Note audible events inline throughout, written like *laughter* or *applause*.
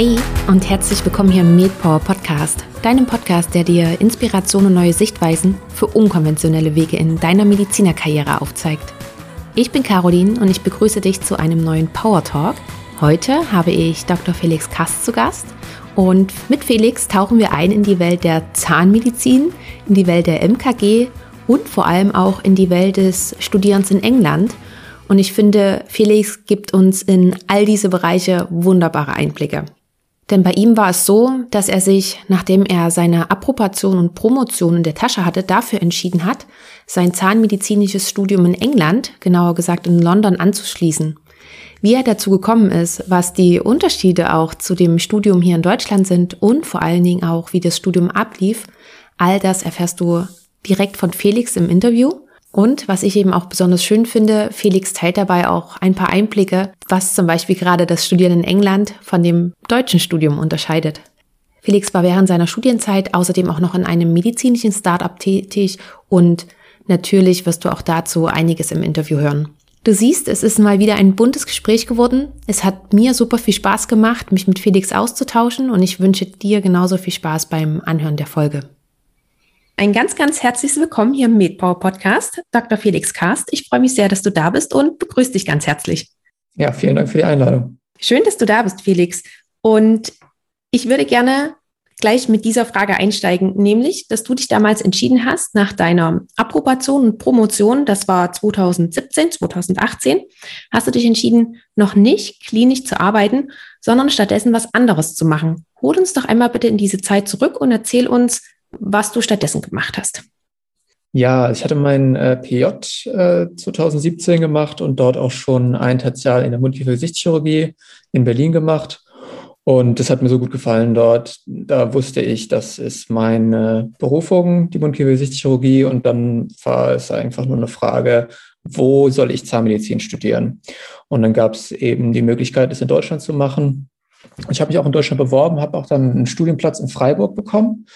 Hey und herzlich willkommen hier im MedPower Podcast, deinem Podcast, der dir Inspiration und neue Sichtweisen für unkonventionelle Wege in deiner Medizinerkarriere aufzeigt. Ich bin Caroline und ich begrüße dich zu einem neuen Power Talk. Heute habe ich Dr. Felix Kast zu Gast und mit Felix tauchen wir ein in die Welt der Zahnmedizin, in die Welt der MKG und vor allem auch in die Welt des Studierens in England. Und ich finde, Felix gibt uns in all diese Bereiche wunderbare Einblicke. Denn bei ihm war es so, dass er sich, nachdem er seine Approbation und Promotion in der Tasche hatte, dafür entschieden hat, sein zahnmedizinisches Studium in England, genauer gesagt in London, anzuschließen. Wie er dazu gekommen ist, was die Unterschiede auch zu dem Studium hier in Deutschland sind und vor allen Dingen auch, wie das Studium ablief, all das erfährst du direkt von Felix im Interview. Und was ich eben auch besonders schön finde, Felix teilt dabei auch ein paar Einblicke, was zum Beispiel gerade das Studieren in England von dem deutschen Studium unterscheidet. Felix war während seiner Studienzeit außerdem auch noch in einem medizinischen Startup tätig und natürlich wirst du auch dazu einiges im Interview hören. Du siehst, es ist mal wieder ein buntes Gespräch geworden. Es hat mir super viel Spaß gemacht, mich mit Felix auszutauschen und ich wünsche dir genauso viel Spaß beim Anhören der Folge. Ein ganz, ganz herzliches Willkommen hier im MedPower Podcast, Dr. Felix Karst. Ich freue mich sehr, dass du da bist und begrüße dich ganz herzlich. Ja, vielen Dank für die Einladung. Schön, dass du da bist, Felix. Und ich würde gerne gleich mit dieser Frage einsteigen, nämlich, dass du dich damals entschieden hast, nach deiner Approbation und Promotion, das war 2017, 2018, hast du dich entschieden, noch nicht klinisch zu arbeiten, sondern stattdessen was anderes zu machen. Hol uns doch einmal bitte in diese Zeit zurück und erzähl uns, was du stattdessen gemacht hast. Ja, ich hatte mein äh, PJ äh, 2017 gemacht und dort auch schon ein Tertial in der Mundkiefer-Gesichtschirurgie in Berlin gemacht. Und das hat mir so gut gefallen dort. Da wusste ich, das ist meine Berufung, die Mundkiefer-Gesichtschirurgie. Und dann war es einfach nur eine Frage, wo soll ich Zahnmedizin studieren? Und dann gab es eben die Möglichkeit, es in Deutschland zu machen. Ich habe mich auch in Deutschland beworben, habe auch dann einen Studienplatz in Freiburg bekommen.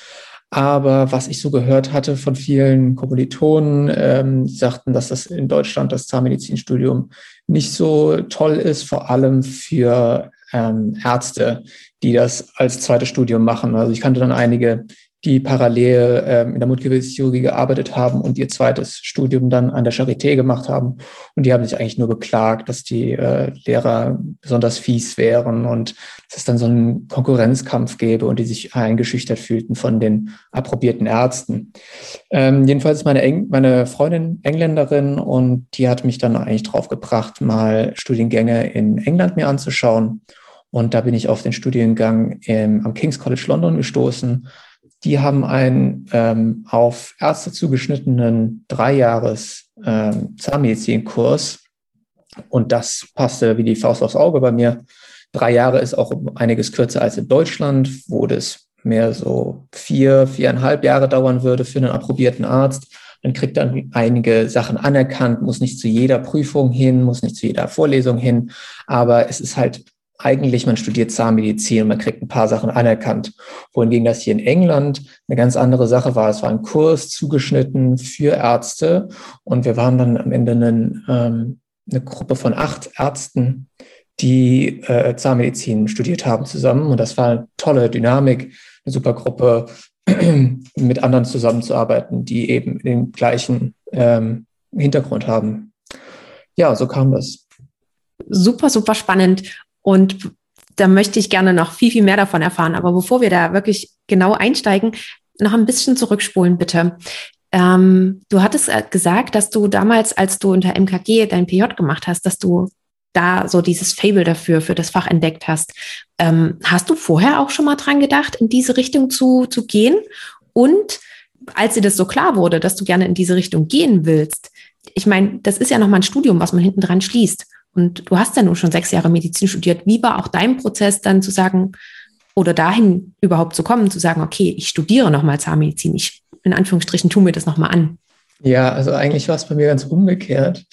Aber was ich so gehört hatte von vielen Kommilitonen, ähm, sagten, dass das in Deutschland das Zahnmedizinstudium nicht so toll ist, vor allem für ähm, Ärzte, die das als zweites Studium machen. Also ich kannte dann einige, die parallel ähm, in der Mundgewebschirurgie gearbeitet haben und ihr zweites Studium dann an der Charité gemacht haben. Und die haben sich eigentlich nur beklagt, dass die äh, Lehrer besonders fies wären und dass es dann so einen Konkurrenzkampf gäbe und die sich eingeschüchtert fühlten von den approbierten Ärzten. Ähm, jedenfalls meine, Eng meine Freundin Engländerin und die hat mich dann eigentlich drauf gebracht, mal Studiengänge in England mir anzuschauen. Und da bin ich auf den Studiengang im, am King's College London gestoßen die haben einen ähm, auf Ärzte zugeschnittenen Dreijahres ähm, Zahnmedizinkurs. Und das passte wie die Faust aufs Auge bei mir. Drei Jahre ist auch einiges kürzer als in Deutschland, wo das mehr so vier, viereinhalb Jahre dauern würde für einen approbierten Arzt. Dann kriegt er einige Sachen anerkannt, muss nicht zu jeder Prüfung hin, muss nicht zu jeder Vorlesung hin. Aber es ist halt eigentlich, man studiert Zahnmedizin und man kriegt ein paar Sachen anerkannt. Wohingegen das hier in England eine ganz andere Sache war. Es war ein Kurs zugeschnitten für Ärzte und wir waren dann am Ende einen, ähm, eine Gruppe von acht Ärzten, die äh, Zahnmedizin studiert haben zusammen. Und das war eine tolle Dynamik, eine super Gruppe, *clears throat* mit anderen zusammenzuarbeiten, die eben den gleichen ähm, Hintergrund haben. Ja, so kam das. Super, super spannend. Und da möchte ich gerne noch viel, viel mehr davon erfahren. Aber bevor wir da wirklich genau einsteigen, noch ein bisschen zurückspulen, bitte. Ähm, du hattest äh, gesagt, dass du damals, als du unter MKG dein PJ gemacht hast, dass du da so dieses Fable dafür, für das Fach entdeckt hast. Ähm, hast du vorher auch schon mal dran gedacht, in diese Richtung zu, zu gehen? Und als dir das so klar wurde, dass du gerne in diese Richtung gehen willst, ich meine, das ist ja nochmal ein Studium, was man hinten dran schließt. Und du hast ja nun schon sechs Jahre Medizin studiert. Wie war auch dein Prozess dann zu sagen oder dahin überhaupt zu kommen, zu sagen, okay, ich studiere nochmal Zahnmedizin, ich in Anführungsstrichen tue mir das nochmal an? Ja, also eigentlich war es bei mir ganz umgekehrt.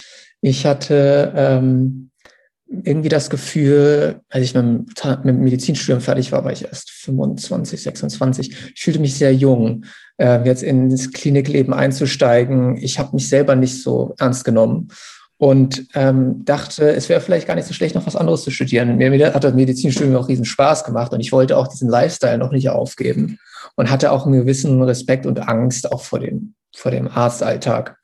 Ich hatte ähm, irgendwie das Gefühl, als ich mit dem, mit dem Medizinstudium fertig war, war ich erst 25, 26. Ich fühlte mich sehr jung, äh, jetzt ins Klinikleben einzusteigen. Ich habe mich selber nicht so ernst genommen und ähm, dachte, es wäre vielleicht gar nicht so schlecht, noch was anderes zu studieren. Mir hat das Medizinstudium auch riesen Spaß gemacht und ich wollte auch diesen Lifestyle noch nicht aufgeben und hatte auch einen gewissen Respekt und Angst auch vor dem, vor dem Arztalltag.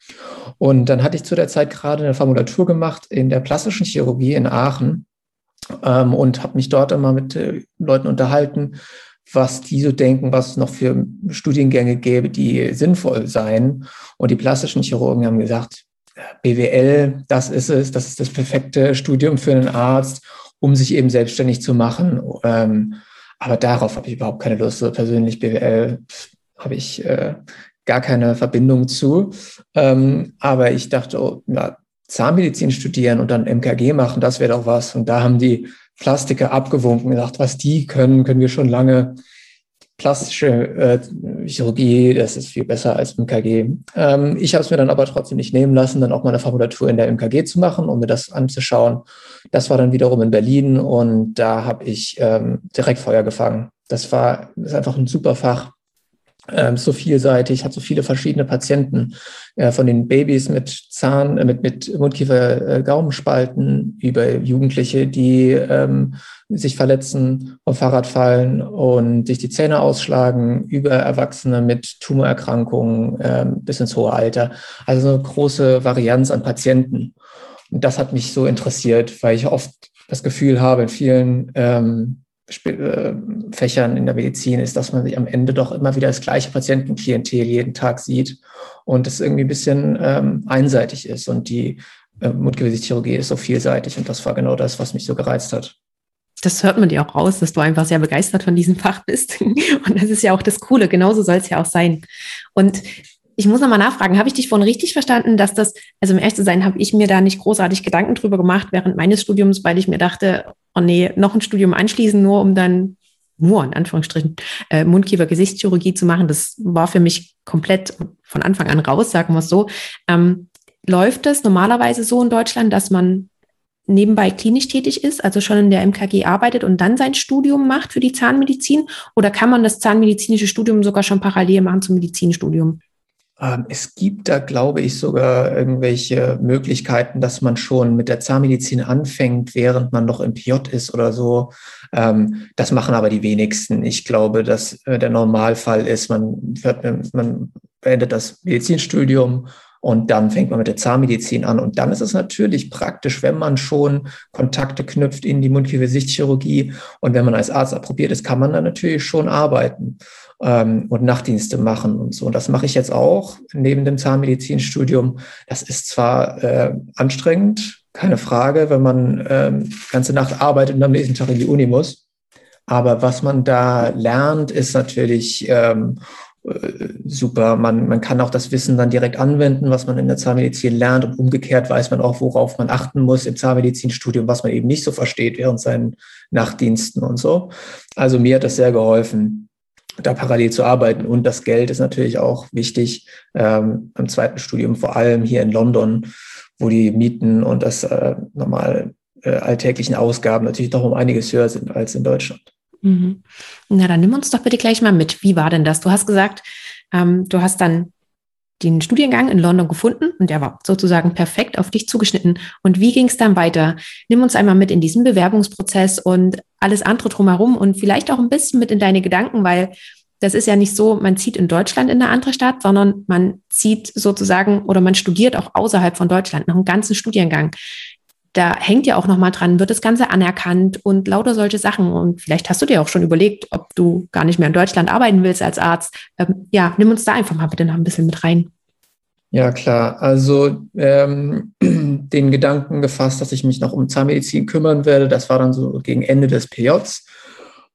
Und dann hatte ich zu der Zeit gerade eine Formulatur gemacht in der plastischen Chirurgie in Aachen ähm, und habe mich dort immer mit äh, Leuten unterhalten, was die so denken, was es noch für Studiengänge gäbe, die sinnvoll seien. Und die plastischen Chirurgen haben gesagt, BWL, das ist es, das ist das perfekte Studium für einen Arzt, um sich eben selbstständig zu machen. Ähm, aber darauf habe ich überhaupt keine Lust. Persönlich BWL habe ich äh, gar keine Verbindung zu. Ähm, aber ich dachte, oh, ja, Zahnmedizin studieren und dann MKG machen, das wäre doch was. Und da haben die Plastiker abgewunken und gesagt, was die können, können wir schon lange plastische äh, Chirurgie, das ist viel besser als MKG. Ähm, ich habe es mir dann aber trotzdem nicht nehmen lassen, dann auch mal eine Formulatur in der MKG zu machen, um mir das anzuschauen. Das war dann wiederum in Berlin und da habe ich ähm, direkt Feuer gefangen. Das war das ist einfach ein super Fach so vielseitig, hat so viele verschiedene Patienten, äh, von den Babys mit Zahn, äh, mit, mit Mundkiefer, äh, über Jugendliche, die ähm, sich verletzen, vom Fahrrad fallen und sich die Zähne ausschlagen, über Erwachsene mit Tumorerkrankungen äh, bis ins hohe Alter. Also eine große Varianz an Patienten. Und das hat mich so interessiert, weil ich oft das Gefühl habe, in vielen ähm, äh, Fächern in der Medizin ist, dass man sich am Ende doch immer wieder das gleiche Patientenklientel jeden Tag sieht und es irgendwie ein bisschen ähm, einseitig ist. Und die äh, Mundgewebschirurgie ist so vielseitig und das war genau das, was mich so gereizt hat. Das hört man dir auch raus, dass du einfach sehr begeistert von diesem Fach bist. *laughs* Und das ist ja auch das Coole. Genauso soll es ja auch sein. Und ich muss nochmal nachfragen, habe ich dich vorhin richtig verstanden, dass das, also um ehrlich zu sein, habe ich mir da nicht großartig Gedanken drüber gemacht während meines Studiums, weil ich mir dachte, oh nee, noch ein Studium anschließen, nur um dann, nur in Anführungsstrichen, äh, Mundkiefer-Gesichtschirurgie zu machen. Das war für mich komplett von Anfang an raus, sagen wir es so. Ähm, läuft das normalerweise so in Deutschland, dass man nebenbei klinisch tätig ist, also schon in der MKG arbeitet und dann sein Studium macht für die Zahnmedizin? Oder kann man das zahnmedizinische Studium sogar schon parallel machen zum Medizinstudium? Ähm, es gibt da, glaube ich, sogar irgendwelche Möglichkeiten, dass man schon mit der Zahnmedizin anfängt, während man noch im PJ ist oder so. Ähm, das machen aber die wenigsten. Ich glaube, dass äh, der Normalfall ist, man, man beendet das Medizinstudium und dann fängt man mit der Zahnmedizin an. Und dann ist es natürlich praktisch, wenn man schon Kontakte knüpft in die Mundkiefer-Sichtchirurgie und wenn man als Arzt approbiert ist, kann man dann natürlich schon arbeiten ähm, und Nachtdienste machen und so. Und das mache ich jetzt auch neben dem Zahnmedizinstudium. Das ist zwar äh, anstrengend, keine Frage, wenn man ähm, ganze Nacht arbeitet und am nächsten Tag in die Uni muss. Aber was man da lernt, ist natürlich ähm, äh, super. Man, man kann auch das Wissen dann direkt anwenden, was man in der Zahnmedizin lernt. Und umgekehrt weiß man auch, worauf man achten muss im Zahnmedizinstudium, was man eben nicht so versteht während seinen Nachtdiensten und so. Also mir hat das sehr geholfen da parallel zu arbeiten. Und das Geld ist natürlich auch wichtig ähm, im zweiten Studium, vor allem hier in London, wo die Mieten und das äh, normal äh, alltäglichen Ausgaben natürlich doch um einiges höher sind als in Deutschland. Mhm. Na, dann nimm uns doch bitte gleich mal mit. Wie war denn das? Du hast gesagt, ähm, du hast dann den Studiengang in London gefunden und der war sozusagen perfekt auf dich zugeschnitten. Und wie ging es dann weiter? Nimm uns einmal mit in diesen Bewerbungsprozess und alles andere drumherum und vielleicht auch ein bisschen mit in deine Gedanken, weil das ist ja nicht so, man zieht in Deutschland in eine andere Stadt, sondern man zieht sozusagen oder man studiert auch außerhalb von Deutschland noch einen ganzen Studiengang. Da hängt ja auch noch mal dran, wird das Ganze anerkannt und lauter solche Sachen. Und vielleicht hast du dir auch schon überlegt, ob du gar nicht mehr in Deutschland arbeiten willst als Arzt. Ähm, ja, nimm uns da einfach mal bitte noch ein bisschen mit rein. Ja, klar. Also ähm, *clears throat* den Gedanken gefasst, dass ich mich noch um Zahnmedizin kümmern werde. Das war dann so gegen Ende des PJs.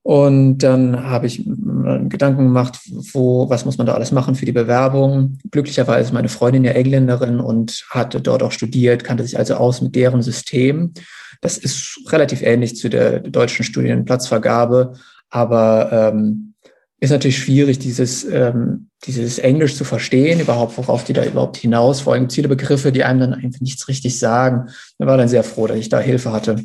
Und dann habe ich Gedanken gemacht, wo, was muss man da alles machen für die Bewerbung. Glücklicherweise ist meine Freundin ja Engländerin und hatte dort auch studiert, kannte sich also aus mit deren System. Das ist relativ ähnlich zu der deutschen Studienplatzvergabe, aber ähm, ist natürlich schwierig, dieses, ähm, dieses Englisch zu verstehen, überhaupt, worauf die da überhaupt hinaus. Vor allem viele Begriffe, die einem dann einfach nichts richtig sagen. Ich war dann sehr froh, dass ich da Hilfe hatte.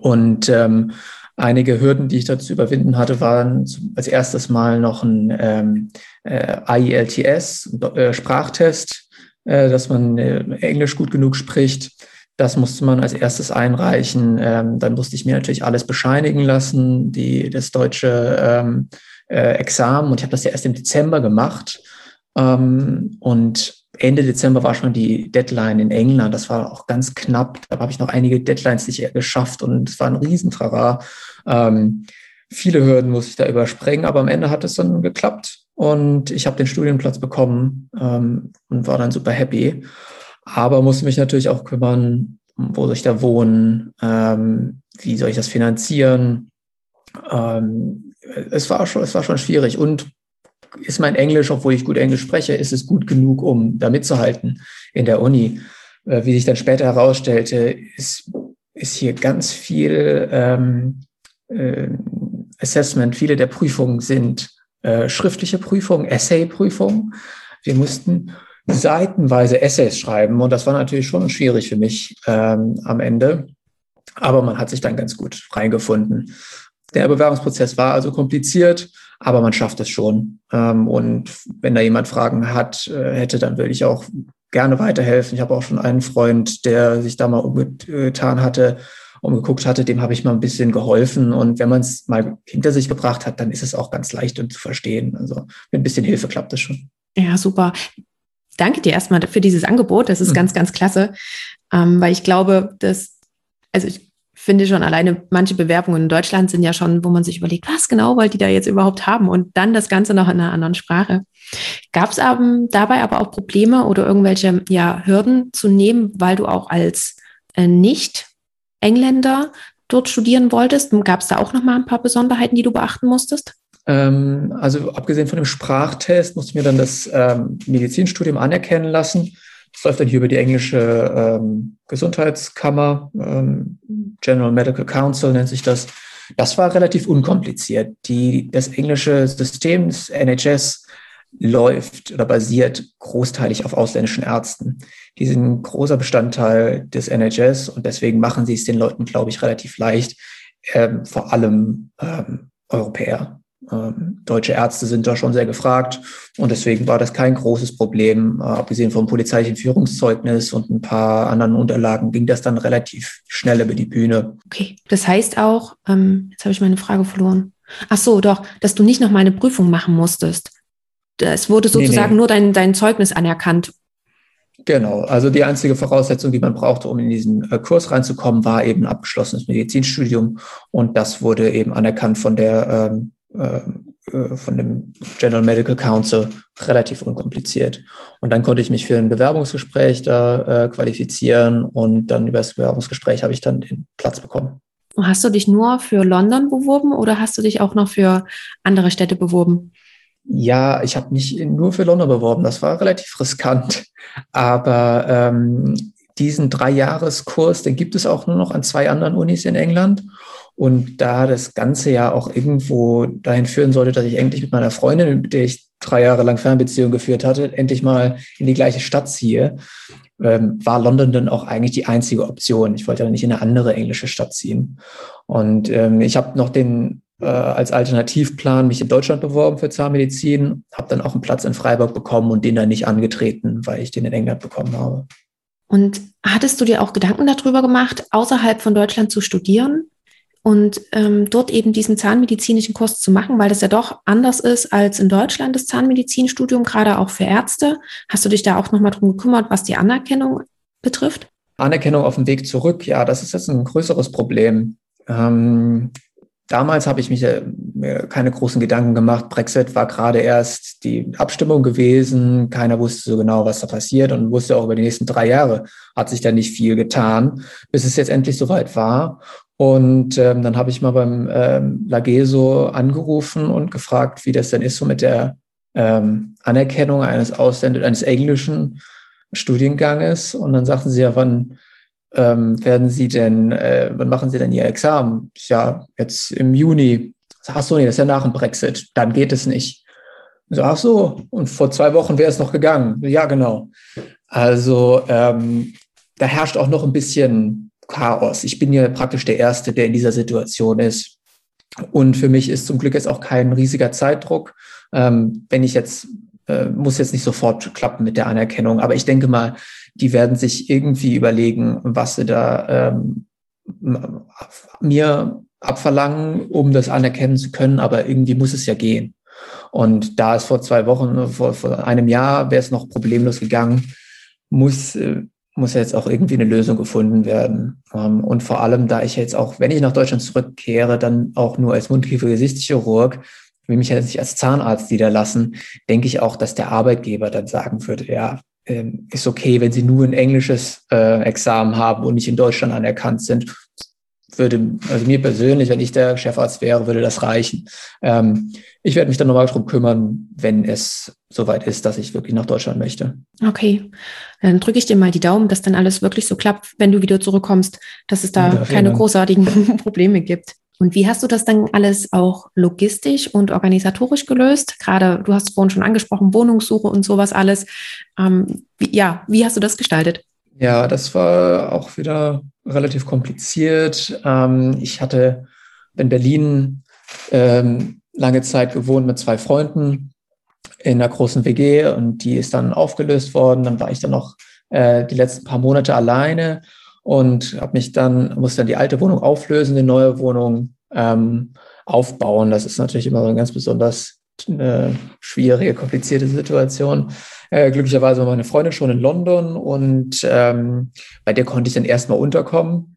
Und ähm, Einige Hürden, die ich dazu überwinden hatte, waren als erstes mal noch ein ähm, äh, IELTS, äh, Sprachtest, äh, dass man äh, Englisch gut genug spricht. Das musste man als erstes einreichen. Ähm, dann musste ich mir natürlich alles bescheinigen lassen, die, das deutsche ähm, äh, Examen. Und ich habe das ja erst im Dezember gemacht. Ähm, und Ende Dezember war schon die Deadline in England. Das war auch ganz knapp. Da habe ich noch einige Deadlines nicht geschafft und es war ein Riesentrara. Ähm, viele Hürden musste ich da überspringen, aber am Ende hat es dann geklappt und ich habe den Studienplatz bekommen ähm, und war dann super happy aber musste mich natürlich auch kümmern, wo soll ich da wohnen, ähm, wie soll ich das finanzieren. Ähm, es, war schon, es war schon schwierig und ist mein Englisch, obwohl ich gut Englisch spreche, ist es gut genug, um da mitzuhalten in der Uni. Äh, wie sich dann später herausstellte, ist, ist hier ganz viel ähm, äh, Assessment. Viele der Prüfungen sind äh, schriftliche Prüfungen, Essay-Prüfungen. Wir mussten seitenweise Essays schreiben und das war natürlich schon schwierig für mich ähm, am Ende. Aber man hat sich dann ganz gut reingefunden. Der Bewerbungsprozess war also kompliziert, aber man schafft es schon. Ähm, und wenn da jemand Fragen hat, äh, hätte, dann würde ich auch gerne weiterhelfen. Ich habe auch schon einen Freund, der sich da mal umgetan hatte, umgeguckt hatte, dem habe ich mal ein bisschen geholfen. Und wenn man es mal hinter sich gebracht hat, dann ist es auch ganz leicht und zu verstehen. Also mit ein bisschen Hilfe klappt es schon. Ja, super danke dir erstmal für dieses Angebot. Das ist mhm. ganz, ganz klasse, ähm, weil ich glaube, dass, also ich finde schon alleine manche Bewerbungen in Deutschland sind ja schon, wo man sich überlegt, was genau wollt die da jetzt überhaupt haben und dann das Ganze noch in einer anderen Sprache. Gab es dabei aber auch Probleme oder irgendwelche ja, Hürden zu nehmen, weil du auch als äh, Nicht-Engländer dort studieren wolltest? Gab es da auch noch mal ein paar Besonderheiten, die du beachten musstest? Ähm, also abgesehen von dem Sprachtest musste ich mir dann das ähm, Medizinstudium anerkennen lassen. Das läuft dann hier über die englische ähm, Gesundheitskammer, ähm, General Medical Council nennt sich das. Das war relativ unkompliziert. Die, das englische System des NHS läuft oder basiert großteilig auf ausländischen Ärzten. Die sind ein großer Bestandteil des NHS und deswegen machen sie es den Leuten, glaube ich, relativ leicht, ähm, vor allem ähm, Europäer. Ähm, deutsche Ärzte sind da schon sehr gefragt und deswegen war das kein großes Problem. Äh, abgesehen vom polizeilichen Führungszeugnis und ein paar anderen Unterlagen ging das dann relativ schnell über die Bühne. Okay, das heißt auch, ähm, jetzt habe ich meine Frage verloren. Ach so, doch, dass du nicht noch mal eine Prüfung machen musstest. Es wurde sozusagen nee, nee. nur dein, dein Zeugnis anerkannt. Genau, also die einzige Voraussetzung, die man brauchte, um in diesen äh, Kurs reinzukommen, war eben ein abgeschlossenes Medizinstudium und das wurde eben anerkannt von der ähm, äh, äh, von dem General Medical Council relativ unkompliziert. Und dann konnte ich mich für ein Bewerbungsgespräch da äh, qualifizieren und dann über das Bewerbungsgespräch habe ich dann den Platz bekommen. Hast du dich nur für London beworben oder hast du dich auch noch für andere Städte beworben? Ja, ich habe mich nur für London beworben. Das war relativ riskant. Aber ähm, diesen Dreijahreskurs, den gibt es auch nur noch an zwei anderen Unis in England. Und da das Ganze ja auch irgendwo dahin führen sollte, dass ich endlich mit meiner Freundin, mit der ich drei Jahre lang Fernbeziehung geführt hatte, endlich mal in die gleiche Stadt ziehe, ähm, war London dann auch eigentlich die einzige Option. Ich wollte ja nicht in eine andere englische Stadt ziehen. Und ähm, ich habe noch den äh, als Alternativplan mich in Deutschland beworben für Zahnmedizin, habe dann auch einen Platz in Freiburg bekommen und den dann nicht angetreten, weil ich den in England bekommen habe. Und hattest du dir auch Gedanken darüber gemacht, außerhalb von Deutschland zu studieren? Und ähm, dort eben diesen zahnmedizinischen Kurs zu machen, weil das ja doch anders ist als in Deutschland das Zahnmedizinstudium, gerade auch für Ärzte. Hast du dich da auch nochmal drum gekümmert, was die Anerkennung betrifft? Anerkennung auf dem Weg zurück, ja, das ist jetzt ein größeres Problem. Ähm, damals habe ich mich äh, mir keine großen Gedanken gemacht. Brexit war gerade erst die Abstimmung gewesen. Keiner wusste so genau, was da passiert und wusste auch über die nächsten drei Jahre hat sich da nicht viel getan, bis es jetzt endlich soweit war. Und ähm, dann habe ich mal beim ähm, Lageso angerufen und gefragt, wie das denn ist so mit der ähm, Anerkennung eines Ausländers, eines englischen Studienganges. Und dann sagten sie ja, wann ähm, werden Sie denn, äh, wann machen Sie denn Ihr Examen? Ja, jetzt im Juni. Ach so, nee, das ist ja nach dem Brexit. Dann geht es nicht. So, ach so, und vor zwei Wochen wäre es noch gegangen. Ja, genau. Also ähm, da herrscht auch noch ein bisschen Chaos. Ich bin ja praktisch der Erste, der in dieser Situation ist. Und für mich ist zum Glück jetzt auch kein riesiger Zeitdruck. Ähm, wenn ich jetzt äh, muss jetzt nicht sofort klappen mit der Anerkennung, aber ich denke mal, die werden sich irgendwie überlegen, was sie da ähm, mir abverlangen, um das anerkennen zu können, aber irgendwie muss es ja gehen. Und da es vor zwei Wochen, vor, vor einem Jahr wäre es noch problemlos gegangen, muss, äh, muss jetzt auch irgendwie eine Lösung gefunden werden. Ähm, und vor allem, da ich jetzt auch, wenn ich nach Deutschland zurückkehre, dann auch nur als Mundkiefer-Gesichtschirurg, will mich jetzt nicht als Zahnarzt niederlassen, denke ich auch, dass der Arbeitgeber dann sagen würde, ja, ähm, ist okay, wenn sie nur ein englisches äh, Examen haben und nicht in Deutschland anerkannt sind. Würde, also mir persönlich, wenn ich der Chefarzt wäre, würde das reichen. Ähm, ich werde mich dann nochmal darum kümmern, wenn es soweit ist, dass ich wirklich nach Deutschland möchte. Okay, dann drücke ich dir mal die Daumen, dass dann alles wirklich so klappt, wenn du wieder zurückkommst, dass es da ja, keine großartigen *laughs* Probleme gibt. Und wie hast du das dann alles auch logistisch und organisatorisch gelöst? Gerade, du hast vorhin schon angesprochen, Wohnungssuche und sowas alles. Ähm, wie, ja, wie hast du das gestaltet? Ja, das war auch wieder relativ kompliziert. Ähm, ich hatte in Berlin ähm, lange Zeit gewohnt mit zwei Freunden in einer großen WG und die ist dann aufgelöst worden. Dann war ich dann noch äh, die letzten paar Monate alleine und habe mich dann, musste dann die alte Wohnung auflösen, die neue Wohnung ähm, aufbauen. Das ist natürlich immer so eine ganz besonders eine schwierige, komplizierte Situation. Äh, glücklicherweise war meine Freundin schon in London und ähm, bei der konnte ich dann erstmal unterkommen,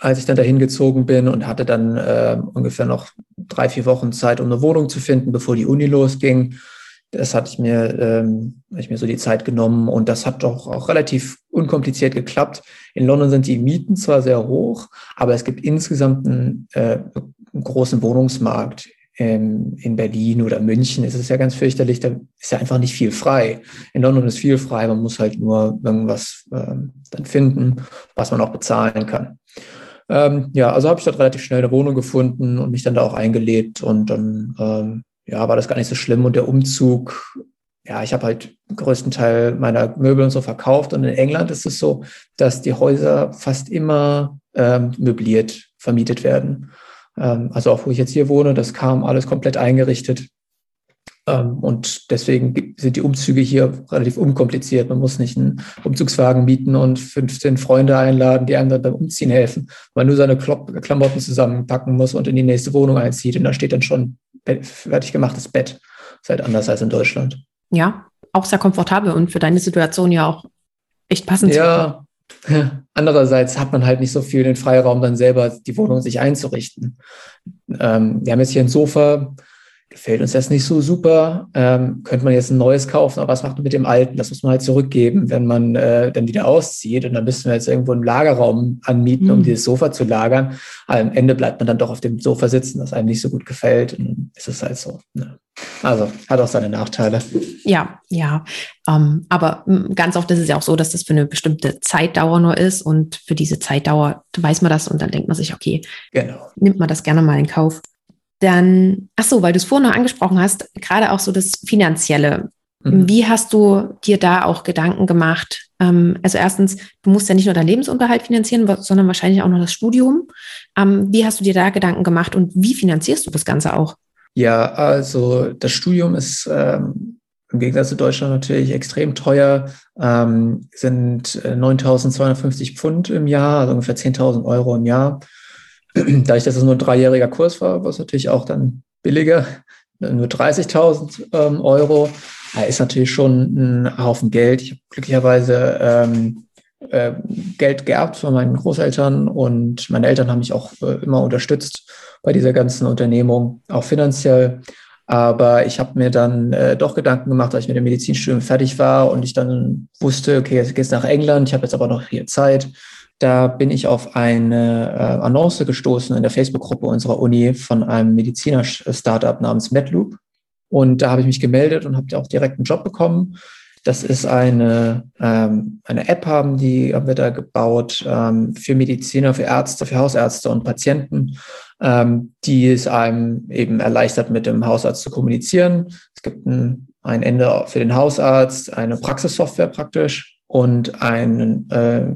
als ich dann dahin gezogen bin und hatte dann äh, ungefähr noch drei, vier Wochen Zeit, um eine Wohnung zu finden, bevor die Uni losging. Das hatte ich mir, ähm, ich mir so die Zeit genommen und das hat doch auch relativ unkompliziert geklappt. In London sind die Mieten zwar sehr hoch, aber es gibt insgesamt einen, äh, einen großen Wohnungsmarkt. Ähm, in Berlin oder München ist es ja ganz fürchterlich, da ist ja einfach nicht viel frei. In London ist viel frei, man muss halt nur irgendwas äh, dann finden, was man auch bezahlen kann. Ähm, ja, also habe ich dort relativ schnell eine Wohnung gefunden und mich dann da auch eingelebt und dann ähm, ja, war das gar nicht so schlimm. Und der Umzug, ja, ich habe halt größten Teil meiner Möbel und so verkauft. Und in England ist es so, dass die Häuser fast immer ähm, möbliert vermietet werden. Ähm, also auch wo ich jetzt hier wohne, das kam alles komplett eingerichtet. Ähm, und deswegen sind die Umzüge hier relativ unkompliziert. Man muss nicht einen Umzugswagen mieten und 15 Freunde einladen, die einem dann beim Umziehen helfen. Man nur seine Klamotten zusammenpacken muss und in die nächste Wohnung einzieht. Und da steht dann schon fertig gemachtes Bett. Das ist halt anders als in Deutschland. Ja, auch sehr komfortabel und für deine Situation ja auch echt passend. Ja, *laughs* Andererseits hat man halt nicht so viel den Freiraum, dann selber die Wohnung sich einzurichten. Ähm, wir haben jetzt hier ein Sofa, gefällt uns das nicht so super, ähm, könnte man jetzt ein neues kaufen, aber was macht man mit dem alten? Das muss man halt zurückgeben, wenn man äh, dann wieder auszieht und dann müssen wir jetzt irgendwo einen Lagerraum anmieten, mhm. um dieses Sofa zu lagern. Aber am Ende bleibt man dann doch auf dem Sofa sitzen, das einem nicht so gut gefällt und dann ist es halt so. Ne? Also hat auch seine Nachteile. Ja, ja. Ähm, aber ganz oft ist es ja auch so, dass das für eine bestimmte Zeitdauer nur ist und für diese Zeitdauer weiß man das und dann denkt man sich, okay, genau. nimmt man das gerne mal in Kauf. Dann, ach so, weil du es vorhin noch angesprochen hast, gerade auch so das Finanzielle. Mhm. Wie hast du dir da auch Gedanken gemacht? Ähm, also erstens, du musst ja nicht nur deinen Lebensunterhalt finanzieren, sondern wahrscheinlich auch noch das Studium. Ähm, wie hast du dir da Gedanken gemacht und wie finanzierst du das Ganze auch? Ja, also das Studium ist ähm, im Gegensatz zu Deutschland natürlich extrem teuer, ähm, sind 9.250 äh, Pfund im Jahr, also ungefähr 10.000 Euro im Jahr. Dadurch, dass es nur ein dreijähriger Kurs war, war es natürlich auch dann billiger, nur 30.000 ähm, Euro. Ja, ist natürlich schon ein Haufen Geld. Ich habe glücklicherweise ähm, äh, Geld geerbt von meinen Großeltern und meine Eltern haben mich auch äh, immer unterstützt bei dieser ganzen Unternehmung, auch finanziell. Aber ich habe mir dann äh, doch Gedanken gemacht, als ich mit dem Medizinstudium fertig war und ich dann wusste, okay, jetzt geht's nach England, ich habe jetzt aber noch hier Zeit da bin ich auf eine äh, Annonce gestoßen in der Facebook-Gruppe unserer Uni von einem Mediziner-Startup namens MedLoop. Und da habe ich mich gemeldet und habe auch direkt einen Job bekommen. Das ist eine, ähm, eine App, haben die haben wir da gebaut ähm, für Mediziner, für Ärzte, für Hausärzte und Patienten, ähm, die es einem eben erleichtert, mit dem Hausarzt zu kommunizieren. Es gibt ein, ein Ende für den Hausarzt, eine Praxissoftware praktisch und einen äh,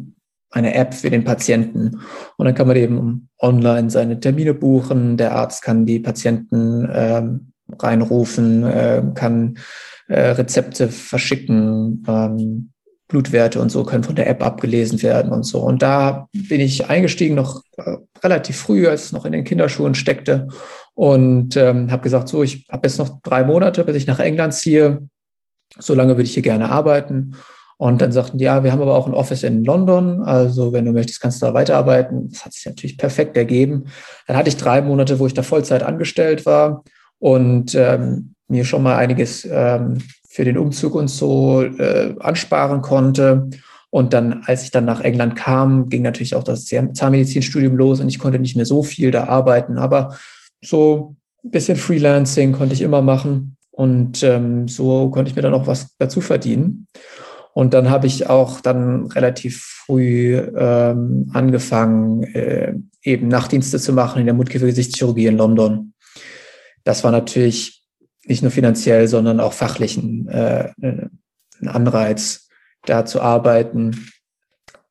eine App für den Patienten. Und dann kann man eben online seine Termine buchen. Der Arzt kann die Patienten ähm, reinrufen, äh, kann äh, Rezepte verschicken, ähm, Blutwerte und so können von der App abgelesen werden und so. Und da bin ich eingestiegen, noch äh, relativ früh, als es noch in den Kinderschuhen steckte und ähm, habe gesagt, so, ich habe jetzt noch drei Monate, bis ich nach England ziehe. So lange würde ich hier gerne arbeiten. Und dann sagten die, ja, wir haben aber auch ein Office in London. Also wenn du möchtest, kannst du da weiterarbeiten. Das hat sich natürlich perfekt ergeben. Dann hatte ich drei Monate, wo ich da Vollzeit angestellt war und ähm, mir schon mal einiges ähm, für den Umzug und so äh, ansparen konnte. Und dann, als ich dann nach England kam, ging natürlich auch das Zahnmedizinstudium los und ich konnte nicht mehr so viel da arbeiten. Aber so ein bisschen Freelancing konnte ich immer machen. Und ähm, so konnte ich mir dann auch was dazu verdienen. Und dann habe ich auch dann relativ früh ähm, angefangen, äh, eben Nachtdienste zu machen in der Mundkiefer-Gesichtschirurgie in London. Das war natürlich nicht nur finanziell, sondern auch fachlichen äh, ein Anreiz, da zu arbeiten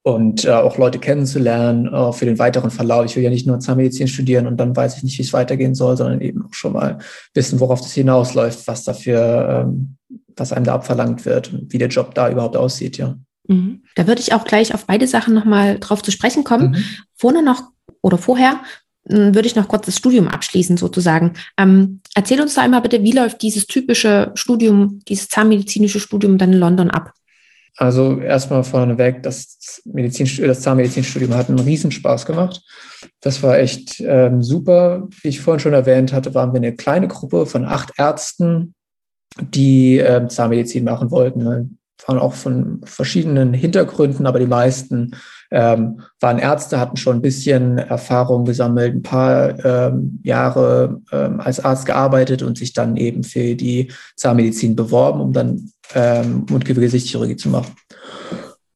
und äh, auch Leute kennenzulernen äh, für den weiteren Verlauf. Ich will ja nicht nur Zahnmedizin studieren und dann weiß ich nicht, wie es weitergehen soll, sondern eben auch schon mal wissen, worauf das hinausläuft, was dafür, ähm, was einem da abverlangt wird und wie der Job da überhaupt aussieht, ja. Mhm. Da würde ich auch gleich auf beide Sachen nochmal drauf zu sprechen kommen. Mhm. Vorne noch oder vorher hm, würde ich noch kurz das Studium abschließen, sozusagen. Ähm, erzähl uns da einmal bitte, wie läuft dieses typische Studium, dieses zahnmedizinische Studium dann in London ab? Also erstmal vorneweg, das, Medizin, das Zahnmedizinstudium hat einen Riesenspaß gemacht. Das war echt ähm, super. Wie ich vorhin schon erwähnt hatte, waren wir eine kleine Gruppe von acht Ärzten, die ähm, Zahnmedizin machen wollten. Wir waren auch von verschiedenen Hintergründen, aber die meisten ähm, waren Ärzte, hatten schon ein bisschen Erfahrung gesammelt, ein paar ähm, Jahre ähm, als Arzt gearbeitet und sich dann eben für die Zahnmedizin beworben, um dann ähm, Mundkiefer-Gesichtschirurgie zu machen.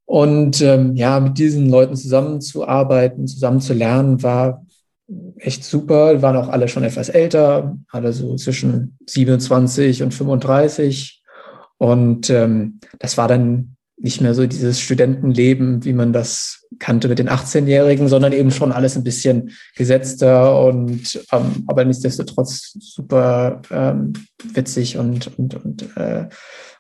Und ähm, ja, mit diesen Leuten zusammenzuarbeiten, zusammen zu lernen, war echt super. Waren auch alle schon etwas älter, alle so zwischen 27 und 35. Und ähm, das war dann nicht mehr so dieses Studentenleben, wie man das kannte mit den 18-Jährigen, sondern eben schon alles ein bisschen gesetzter und ähm, aber nichtsdestotrotz super ähm, witzig und, und, und äh,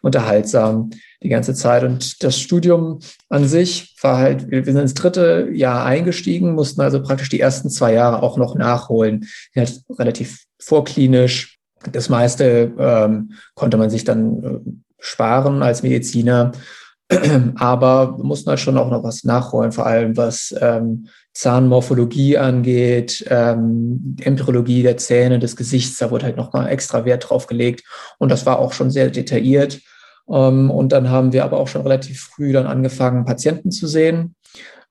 unterhaltsam die ganze Zeit. Und das Studium an sich war halt, wir sind ins dritte Jahr eingestiegen, mussten also praktisch die ersten zwei Jahre auch noch nachholen. Halt relativ vorklinisch. Das meiste ähm, konnte man sich dann äh, sparen als Mediziner. *clears throat* Aber mussten halt schon auch noch was nachholen, vor allem was ähm, Zahnmorphologie angeht, ähm, Embryologie der Zähne, des Gesichts, da wurde halt nochmal extra Wert drauf gelegt. Und das war auch schon sehr detailliert. Ähm, und dann haben wir aber auch schon relativ früh dann angefangen, Patienten zu sehen,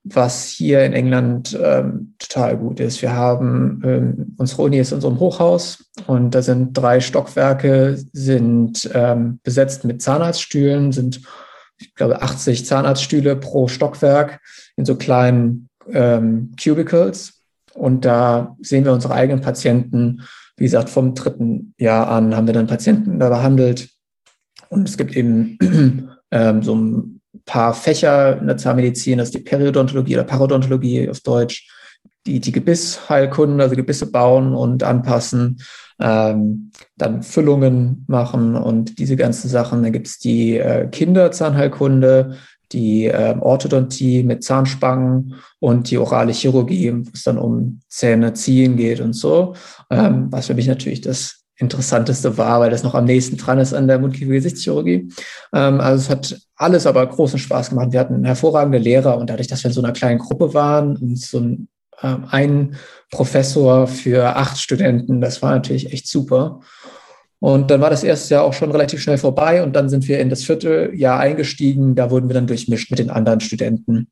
was hier in England ähm, total gut ist. Wir haben, ähm, unsere Uni ist in unserem Hochhaus und da sind drei Stockwerke, sind ähm, besetzt mit Zahnarztstühlen, sind ich glaube, 80 Zahnarztstühle pro Stockwerk in so kleinen ähm, Cubicles. Und da sehen wir unsere eigenen Patienten. Wie gesagt, vom dritten Jahr an haben wir dann Patienten da behandelt. Und es gibt eben *clears throat* ähm, so ein paar Fächer in der Zahnmedizin, das ist die Periodontologie oder Parodontologie auf Deutsch, die, die Gebissheilkunden, also Gebisse bauen und anpassen ähm, dann Füllungen machen und diese ganzen Sachen. Dann gibt es die äh, Kinderzahnheilkunde, die äh, Orthodontie mit Zahnspangen und die orale Chirurgie, wo es dann um Zähne ziehen geht und so. Ähm, was für mich natürlich das Interessanteste war, weil das noch am nächsten dran ist an der Mundkiefer-Gesichtschirurgie. Ähm, also es hat alles aber großen Spaß gemacht. Wir hatten hervorragende Lehrer und dadurch, dass wir in so einer kleinen Gruppe waren und so ein ähm, ein Professor für acht Studenten. Das war natürlich echt super. Und dann war das erste Jahr auch schon relativ schnell vorbei und dann sind wir in das vierte Jahr eingestiegen. Da wurden wir dann durchmischt mit den anderen Studenten.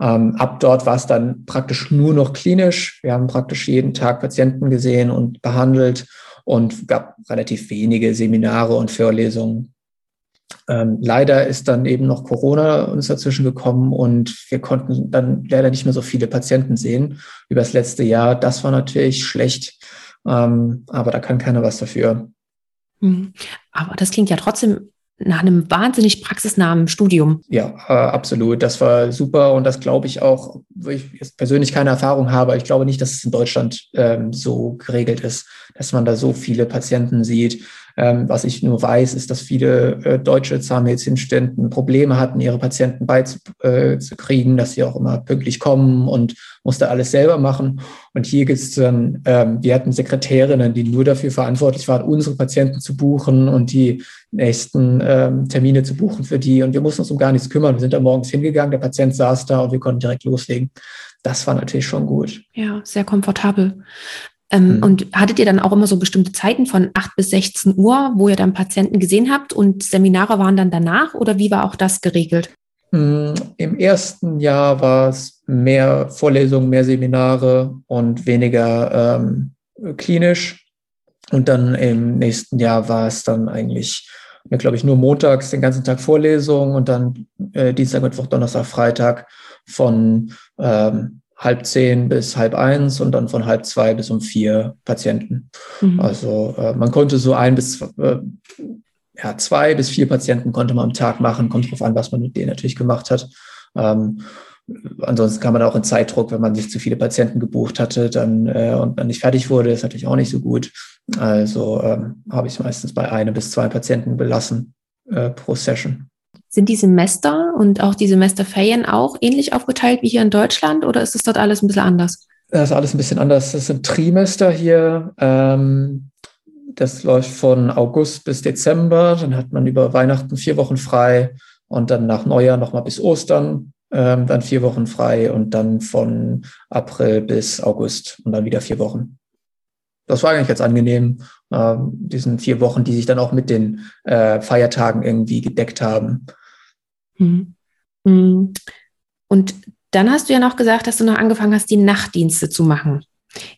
Ähm, ab dort war es dann praktisch nur noch klinisch. Wir haben praktisch jeden Tag Patienten gesehen und behandelt und gab relativ wenige Seminare und Vorlesungen. Ähm, leider ist dann eben noch Corona uns dazwischen gekommen und wir konnten dann leider nicht mehr so viele Patienten sehen über das letzte Jahr. Das war natürlich schlecht, ähm, aber da kann keiner was dafür. Mhm. Aber das klingt ja trotzdem nach einem wahnsinnig praxisnahen Studium. Ja, äh, absolut. Das war super und das glaube ich auch, wo ich jetzt persönlich keine Erfahrung habe. Ich glaube nicht, dass es in Deutschland ähm, so geregelt ist, dass man da so viele Patienten sieht. Ähm, was ich nur weiß, ist, dass viele äh, deutsche Zahnmedizinstudenten Probleme hatten, ihre Patienten beizukriegen, äh, dass sie auch immer pünktlich kommen und musste alles selber machen. Und hier gibt es dann, ähm, wir hatten Sekretärinnen, die nur dafür verantwortlich waren, unsere Patienten zu buchen und die nächsten ähm, Termine zu buchen für die. Und wir mussten uns um gar nichts kümmern. Wir sind da morgens hingegangen, der Patient saß da und wir konnten direkt loslegen. Das war natürlich schon gut. Ja, sehr komfortabel. Ähm, mhm. Und hattet ihr dann auch immer so bestimmte Zeiten von 8 bis 16 Uhr, wo ihr dann Patienten gesehen habt und Seminare waren dann danach oder wie war auch das geregelt? Mm, Im ersten Jahr war es mehr Vorlesungen, mehr Seminare und weniger ähm, klinisch. Und dann im nächsten Jahr war es dann eigentlich, glaube ich, nur montags den ganzen Tag Vorlesungen und dann äh, Dienstag, Mittwoch, Donnerstag, Freitag von ähm, halb zehn bis halb eins und dann von halb zwei bis um vier Patienten. Mhm. Also äh, man konnte so ein bis äh, ja, zwei bis vier Patienten konnte man am Tag machen, kommt drauf an, was man mit denen natürlich gemacht hat. Ähm, ansonsten kann man auch in Zeitdruck, wenn man sich zu viele Patienten gebucht hatte, dann äh, und dann nicht fertig wurde, ist natürlich auch nicht so gut. Also ähm, habe ich es meistens bei einem bis zwei Patienten belassen äh, pro Session. Sind die Semester und auch die Semesterferien auch ähnlich aufgeteilt wie hier in Deutschland oder ist es dort alles ein bisschen anders? Das ist alles ein bisschen anders. Das sind Trimester hier. Ähm, das läuft von August bis Dezember. Dann hat man über Weihnachten vier Wochen frei und dann nach Neujahr nochmal bis Ostern ähm, dann vier Wochen frei und dann von April bis August und dann wieder vier Wochen. Das war eigentlich ganz angenehm, äh, diesen vier Wochen, die sich dann auch mit den äh, Feiertagen irgendwie gedeckt haben. Mhm. Und dann hast du ja noch gesagt, dass du noch angefangen hast, die Nachtdienste zu machen.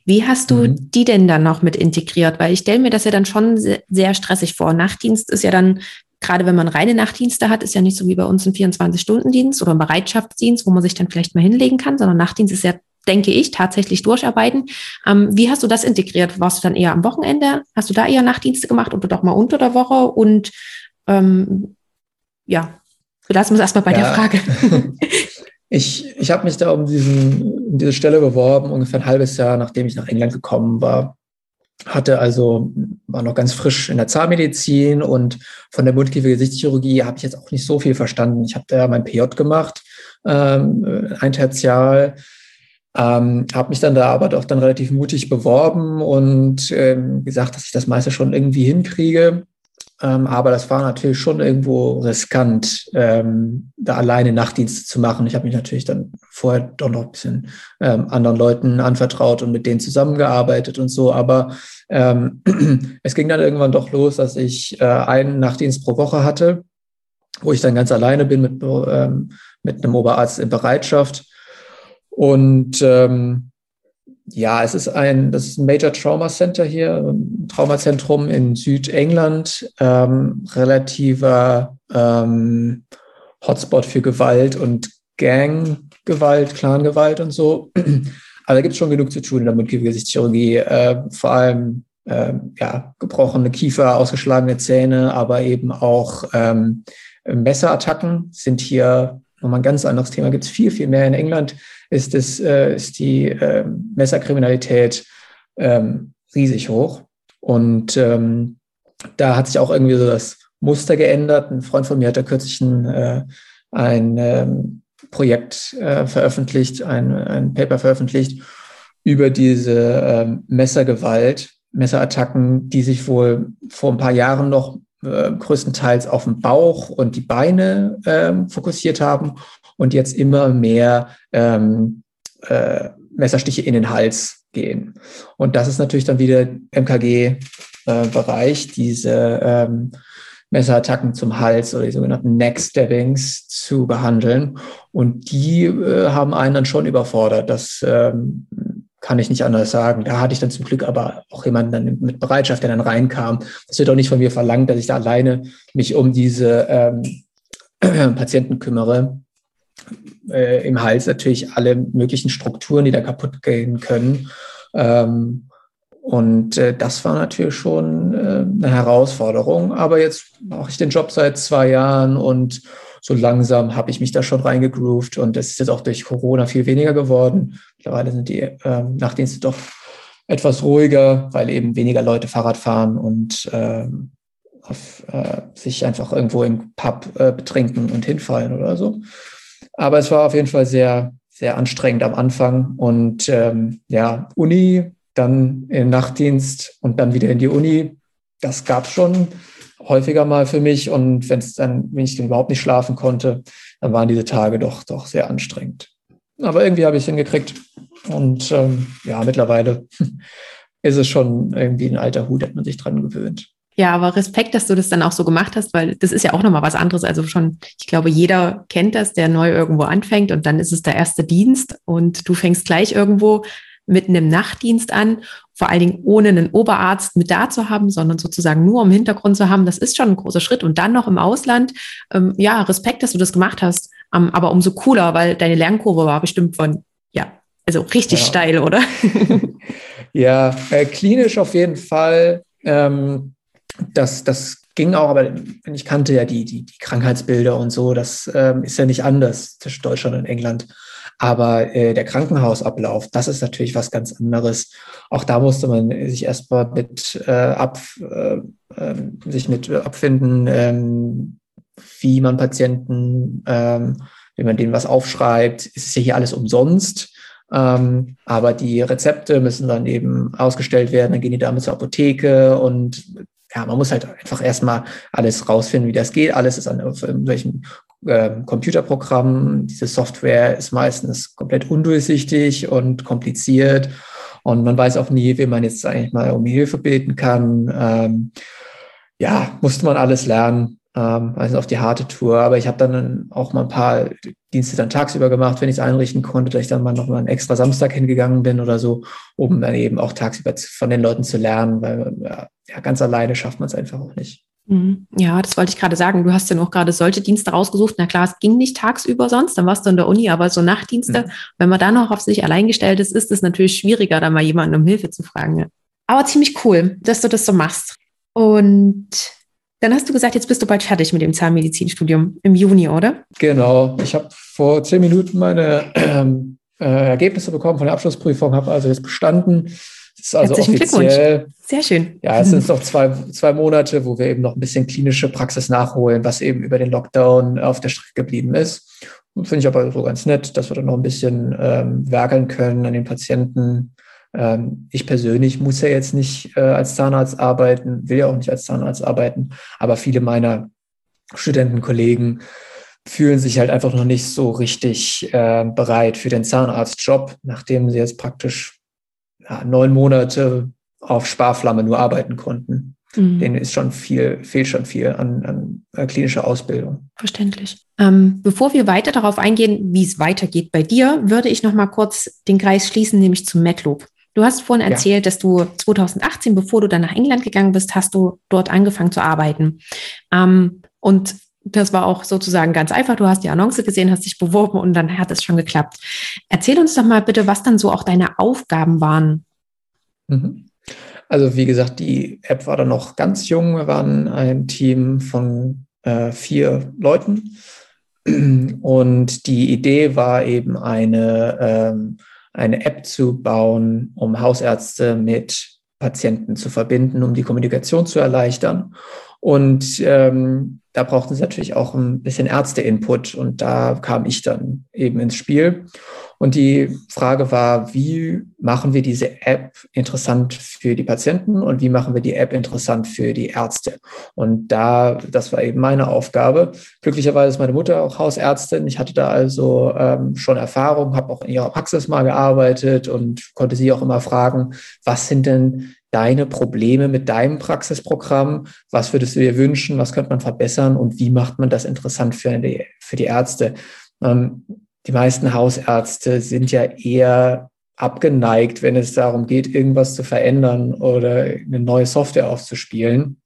Wie hast du mhm. die denn dann noch mit integriert? Weil ich stelle mir das ja dann schon sehr, sehr stressig vor. Nachtdienst ist ja dann, gerade wenn man reine Nachtdienste hat, ist ja nicht so wie bei uns ein 24-Stunden-Dienst oder ein Bereitschaftsdienst, wo man sich dann vielleicht mal hinlegen kann, sondern Nachtdienst ist ja, denke ich, tatsächlich durcharbeiten. Ähm, wie hast du das integriert? Warst du dann eher am Wochenende? Hast du da eher Nachtdienste gemacht oder doch mal unter der Woche? Und ähm, ja, lassen wir es erstmal bei ja. der Frage. *laughs* Ich, ich habe mich da um, diesen, um diese Stelle beworben, ungefähr ein halbes Jahr, nachdem ich nach England gekommen war. Hatte also, war noch ganz frisch in der Zahnmedizin und von der Mundkiefer-Gesichtschirurgie habe ich jetzt auch nicht so viel verstanden. Ich habe da mein PJ gemacht, ähm, ein Tertial, ähm, habe mich dann da aber doch dann relativ mutig beworben und ähm, gesagt, dass ich das meiste schon irgendwie hinkriege. Ähm, aber das war natürlich schon irgendwo riskant, ähm, da alleine Nachtdienste zu machen. Ich habe mich natürlich dann vorher doch noch ein bisschen ähm, anderen Leuten anvertraut und mit denen zusammengearbeitet und so. Aber ähm, *clears throat* es ging dann irgendwann doch los, dass ich äh, einen Nachtdienst pro Woche hatte, wo ich dann ganz alleine bin mit, ähm, mit einem Oberarzt in Bereitschaft. Und ähm, ja, es ist ein, das ist ein Major Trauma Center hier, ein Traumazentrum in Südengland, ähm, relativer ähm, Hotspot für Gewalt und Ganggewalt, Clangewalt und so. Aber da gibt es schon genug zu tun in der Mundkiefergesichtschirurgie, äh, vor allem äh, ja, gebrochene Kiefer, ausgeschlagene Zähne, aber eben auch ähm, Messerattacken sind hier nochmal ein ganz anderes Thema. Gibt es viel, viel mehr in England ist, es, äh, ist die äh, Messerkriminalität ähm, riesig hoch. Und ähm, da hat sich auch irgendwie so das Muster geändert. Ein Freund von mir hat da kürzlich ein, äh, ein ähm, Projekt äh, veröffentlicht, ein, ein Paper veröffentlicht über diese ähm, Messergewalt, Messerattacken, die sich wohl vor ein paar Jahren noch äh, größtenteils auf den Bauch und die Beine äh, fokussiert haben und jetzt immer mehr ähm, äh, Messerstiche in den Hals gehen. Und das ist natürlich dann wieder MKG-Bereich, äh, diese ähm, Messerattacken zum Hals oder die sogenannten Neck-Stabbings zu behandeln. Und die äh, haben einen dann schon überfordert. Das ähm, kann ich nicht anders sagen. Da hatte ich dann zum Glück aber auch jemanden dann mit Bereitschaft, der dann reinkam. Das wird auch nicht von mir verlangt, dass ich da alleine mich um diese ähm, *clears throat* Patienten kümmere äh, im Hals natürlich alle möglichen Strukturen, die da kaputt gehen können. Ähm, Und äh, das war natürlich schon äh, eine Herausforderung. Aber jetzt mache ich den Job seit zwei Jahren und so langsam habe ich mich da schon reingegroovt und es ist jetzt auch durch Corona viel weniger geworden. Mittlerweile sind die äh, Nachtdienste doch etwas ruhiger, weil eben weniger Leute Fahrrad fahren und ähm, auf, äh, sich einfach irgendwo im Pub äh, betrinken und hinfallen oder so. Aber es war auf jeden Fall sehr, sehr anstrengend am Anfang und ähm, ja, Uni, dann in Nachtdienst und dann wieder in die Uni. Das gab schon häufiger mal für mich und wenn es dann, wenn ich dann überhaupt nicht schlafen konnte, dann waren diese Tage doch, doch sehr anstrengend. Aber irgendwie habe ich es hingekriegt und ähm, ja, mittlerweile *laughs* ist es schon irgendwie ein alter Hut, hat man sich dran gewöhnt. Ja, aber Respekt, dass du das dann auch so gemacht hast, weil das ist ja auch nochmal was anderes. Also schon, ich glaube, jeder kennt das, der neu irgendwo anfängt und dann ist es der erste Dienst und du fängst gleich irgendwo mitten im Nachtdienst an, vor allen Dingen ohne einen Oberarzt mit da zu haben, sondern sozusagen nur im Hintergrund zu haben. Das ist schon ein großer Schritt. Und dann noch im Ausland, ähm, ja, Respekt, dass du das gemacht hast. Ähm, aber umso cooler, weil deine Lernkurve war bestimmt von, ja, also richtig ja. steil, oder? *laughs* ja, äh, klinisch auf jeden Fall. Ähm, das, das ging auch, aber ich kannte ja die, die, die Krankheitsbilder und so. Das ähm, ist ja nicht anders zwischen Deutschland und England. Aber äh, der Krankenhausablauf, das ist natürlich was ganz anderes. Auch da musste man sich erstmal mit äh, ab, äh, ähm, sich mit abfinden, ähm, wie man Patienten, ähm, wenn man denen was aufschreibt, ist es ja hier alles umsonst. Ähm, aber die Rezepte müssen dann eben ausgestellt werden, dann gehen die damit zur Apotheke und ja, man muss halt einfach erstmal alles rausfinden, wie das geht. Alles ist an irgendwelchen äh, Computerprogrammen. Diese Software ist meistens komplett undurchsichtig und kompliziert. Und man weiß auch nie, wie man jetzt eigentlich mal um Hilfe beten kann. Ähm, ja, musste man alles lernen. Ähm, also auf die harte Tour. Aber ich habe dann auch mal ein paar Dienste dann tagsüber gemacht, wenn ich es einrichten konnte, dass ich dann mal noch mal einen extra Samstag hingegangen bin oder so, um dann eben auch tagsüber von den Leuten zu lernen, weil ja, ganz alleine schafft man es einfach auch nicht. Mhm. Ja, das wollte ich gerade sagen. Du hast ja noch gerade solche Dienste rausgesucht. Na klar, es ging nicht tagsüber sonst, dann warst du in der Uni, aber so Nachtdienste, mhm. wenn man da noch auf sich allein gestellt ist, ist es natürlich schwieriger, da mal jemanden um Hilfe zu fragen. Aber ziemlich cool, dass du das so machst. Und dann hast du gesagt, jetzt bist du bald fertig mit dem Zahnmedizinstudium im Juni, oder? Genau. Ich habe vor zehn Minuten meine ähm, äh, Ergebnisse bekommen von der Abschlussprüfung, habe also jetzt bestanden ist also Herzlichen offiziell. Sehr schön. Ja, es sind noch zwei, zwei Monate, wo wir eben noch ein bisschen klinische Praxis nachholen, was eben über den Lockdown auf der Strecke geblieben ist. Finde ich aber so ganz nett, dass wir dann noch ein bisschen ähm, werkeln können an den Patienten. Ähm, ich persönlich muss ja jetzt nicht äh, als Zahnarzt arbeiten, will ja auch nicht als Zahnarzt arbeiten, aber viele meiner Studentenkollegen fühlen sich halt einfach noch nicht so richtig äh, bereit für den Zahnarztjob, nachdem sie jetzt praktisch neun Monate auf Sparflamme nur arbeiten konnten. Mhm. Denen ist schon viel, fehlt schon viel an, an äh, klinischer Ausbildung. Verständlich. Ähm, bevor wir weiter darauf eingehen, wie es weitergeht bei dir, würde ich noch mal kurz den Kreis schließen, nämlich zum MedLoop. Du hast vorhin erzählt, ja. dass du 2018, bevor du dann nach England gegangen bist, hast du dort angefangen zu arbeiten. Ähm, und das war auch sozusagen ganz einfach. Du hast die Annonce gesehen, hast dich beworben und dann hat es schon geklappt. Erzähl uns doch mal bitte, was dann so auch deine Aufgaben waren. Mhm. Also wie gesagt, die App war dann noch ganz jung. Wir waren ein Team von äh, vier Leuten. Und die Idee war eben eine, ähm, eine App zu bauen, um Hausärzte mit Patienten zu verbinden, um die Kommunikation zu erleichtern. Und ähm, da brauchten sie natürlich auch ein bisschen Ärzte-Input und da kam ich dann eben ins Spiel. Und die Frage war, wie machen wir diese App interessant für die Patienten und wie machen wir die App interessant für die Ärzte? Und da, das war eben meine Aufgabe. Glücklicherweise ist meine Mutter auch Hausärztin. Ich hatte da also ähm, schon Erfahrung, habe auch in ihrer Praxis mal gearbeitet und konnte sie auch immer fragen, was sind denn deine Probleme mit deinem Praxisprogramm? Was würdest du dir wünschen? Was könnte man verbessern? Und wie macht man das interessant für die, für die Ärzte? Ähm, die meisten Hausärzte sind ja eher abgeneigt, wenn es darum geht, irgendwas zu verändern oder eine neue Software aufzuspielen.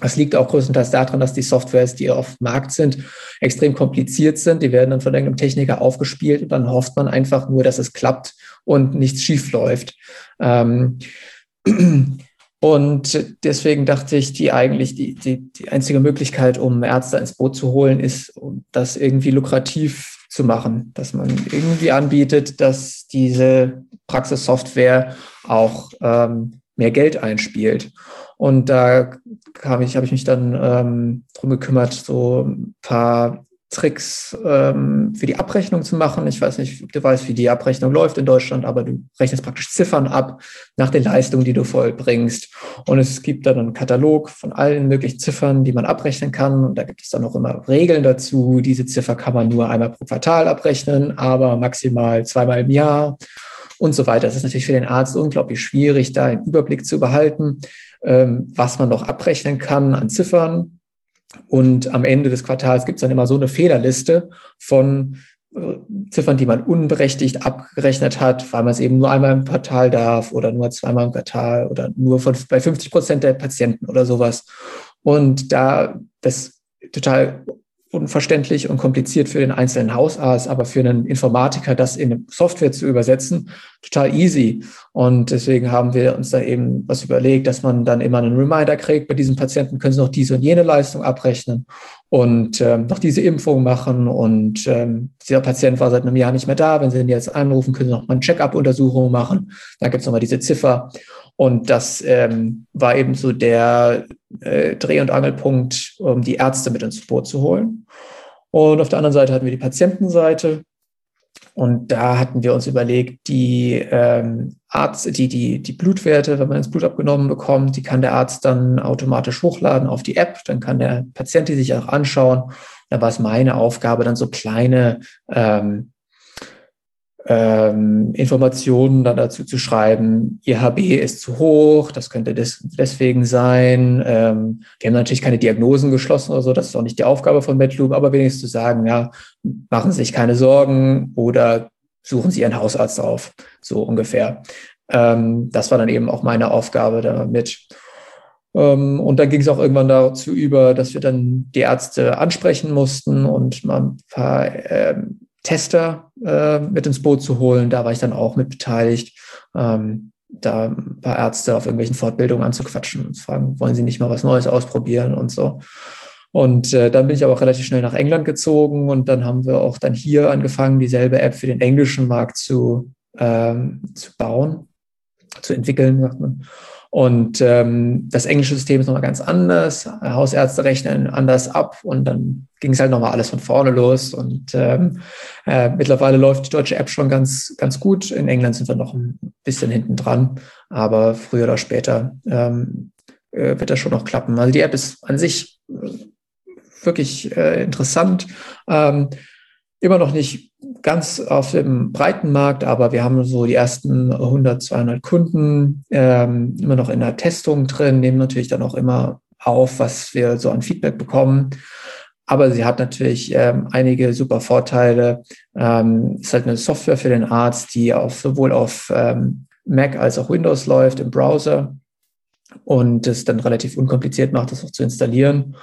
Das liegt auch größtenteils daran, dass die Softwares, die auf dem Markt sind, extrem kompliziert sind. Die werden dann von irgendeinem Techniker aufgespielt und dann hofft man einfach nur, dass es klappt und nichts schief läuft. Ähm, Und deswegen dachte ich, die eigentlich die, die, die einzige Möglichkeit, um Ärzte ins Boot zu holen, ist, das irgendwie lukrativ zu machen, dass man irgendwie anbietet, dass diese Praxissoftware auch ähm, mehr Geld einspielt. Und da kam ich, habe ich mich dann ähm, drum gekümmert, so ein paar Tricks ähm, für die Abrechnung zu machen. Ich weiß nicht, ob du weißt, wie die Abrechnung läuft in Deutschland, aber du rechnest praktisch Ziffern ab nach den Leistungen, die du vollbringst. Und es gibt dann einen Katalog von allen möglichen Ziffern, die man abrechnen kann. Und da gibt es dann auch immer Regeln dazu. Diese Ziffer kann man nur einmal pro Quartal abrechnen, aber maximal zweimal im Jahr und so weiter. Es ist natürlich für den Arzt unglaublich schwierig, da einen Überblick zu behalten, ähm, was man noch abrechnen kann an Ziffern und am Ende des Quartals gibt es dann immer so eine Fehlerliste von äh, Ziffern, die man unberechtigt abgerechnet hat, weil man es eben nur einmal im Quartal darf oder nur zweimal im Quartal oder nur von, bei 50 Prozent der Patienten oder sowas. Und da das total unverständlich und kompliziert für den einzelnen Hausarzt, aber für einen Informatiker das in Software zu übersetzen, total easy. Und deswegen haben wir uns da eben was überlegt, dass man dann immer einen Reminder kriegt, bei diesen Patienten können sie noch diese und jene Leistung abrechnen und ähm, noch diese Impfung machen. Und ähm, dieser Patient war seit einem Jahr nicht mehr da. Wenn Sie ihn jetzt anrufen, können Sie noch mal eine Check-up-Untersuchung machen. Dann gibt es nochmal diese Ziffer. Und das ähm, war eben so der äh, Dreh- und Angelpunkt, um die Ärzte mit ins Boot zu holen. Und auf der anderen Seite hatten wir die Patientenseite. Und da hatten wir uns überlegt, die ähm, Arzt, die, die, die Blutwerte, wenn man ins Blut abgenommen bekommt, die kann der Arzt dann automatisch hochladen auf die App. Dann kann der Patient die sich auch anschauen. Da war es meine Aufgabe, dann so kleine ähm, ähm, Informationen dann dazu zu schreiben, Ihr HB ist zu hoch, das könnte des, deswegen sein. Ähm, wir haben natürlich keine Diagnosen geschlossen oder so, das ist auch nicht die Aufgabe von MedLoop, aber wenigstens zu sagen, ja, machen Sie sich keine Sorgen oder suchen Sie Ihren Hausarzt auf, so ungefähr. Ähm, das war dann eben auch meine Aufgabe damit. Ähm, und dann ging es auch irgendwann dazu über, dass wir dann die Ärzte ansprechen mussten und mal ein paar ähm, Tester äh, mit ins Boot zu holen. Da war ich dann auch mit beteiligt, ähm, da ein paar Ärzte auf irgendwelchen Fortbildungen anzuquatschen und zu fragen, wollen sie nicht mal was Neues ausprobieren und so. Und äh, dann bin ich aber auch relativ schnell nach England gezogen und dann haben wir auch dann hier angefangen, dieselbe App für den englischen Markt zu, ähm, zu bauen, zu entwickeln, sagt man. Und ähm, das englische System ist nochmal ganz anders. Hausärzte rechnen anders ab und dann ging es halt nochmal alles von vorne los. Und ähm, äh, mittlerweile läuft die deutsche App schon ganz, ganz gut. In England sind wir noch ein bisschen hinten dran, aber früher oder später ähm, äh, wird das schon noch klappen. Also die App ist an sich äh, wirklich äh, interessant. Ähm, immer noch nicht ganz auf dem breiten Markt, aber wir haben so die ersten 100, 200 Kunden ähm, immer noch in der Testung drin, nehmen natürlich dann auch immer auf, was wir so an Feedback bekommen. Aber sie hat natürlich ähm, einige super Vorteile. Ähm, ist halt eine Software für den Arzt, die auf, sowohl auf ähm, Mac als auch Windows läuft im Browser und es dann relativ unkompliziert macht, das auch zu installieren.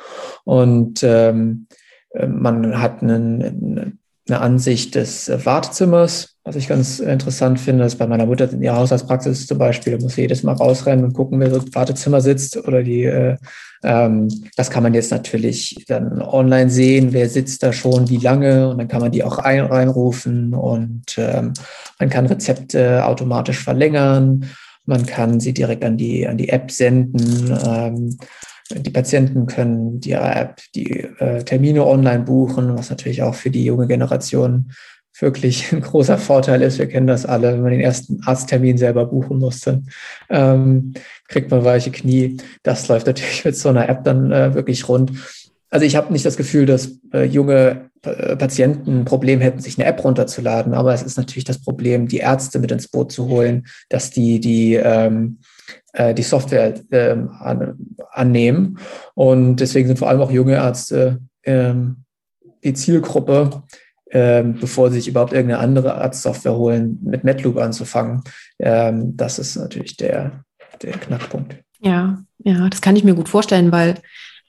Und ähm, äh, man hat einen, eine Ansicht des äh, Wartezimmers, was ich ganz interessant finde, ist bei meiner Mutter in ihrer Haushaltspraxis zum Beispiel, da muss sie jedes Mal rausrennen und gucken, wer so im Wartezimmer sitzt oder die, äh, ähm, das kann man jetzt natürlich dann online sehen, wer sitzt da schon, wie lange und dann kann man die auch ein, reinrufen und ähm, man kann Rezepte automatisch verlängern, man kann sie direkt an die, an die App senden. Ähm, die Patienten können die App die äh, Termine online buchen, was natürlich auch für die junge Generation wirklich ein großer Vorteil ist. Wir kennen das alle, wenn man den ersten Arzttermin selber buchen musste, ähm, kriegt man weiche Knie. Das läuft natürlich mit so einer App dann äh, wirklich rund. Also ich habe nicht das Gefühl, dass äh, junge äh, Patienten ein Problem hätten, sich eine App runterzuladen, aber es ist natürlich das Problem, die Ärzte mit ins Boot zu holen, dass die die ähm, äh, die Software ähm, an, annehmen. Und deswegen sind vor allem auch junge Ärzte ähm, die Zielgruppe, ähm, bevor sie sich überhaupt irgendeine andere Arztsoftware holen, mit MedLoop anzufangen. Ähm, das ist natürlich der, der Knackpunkt. Ja, ja, das kann ich mir gut vorstellen, weil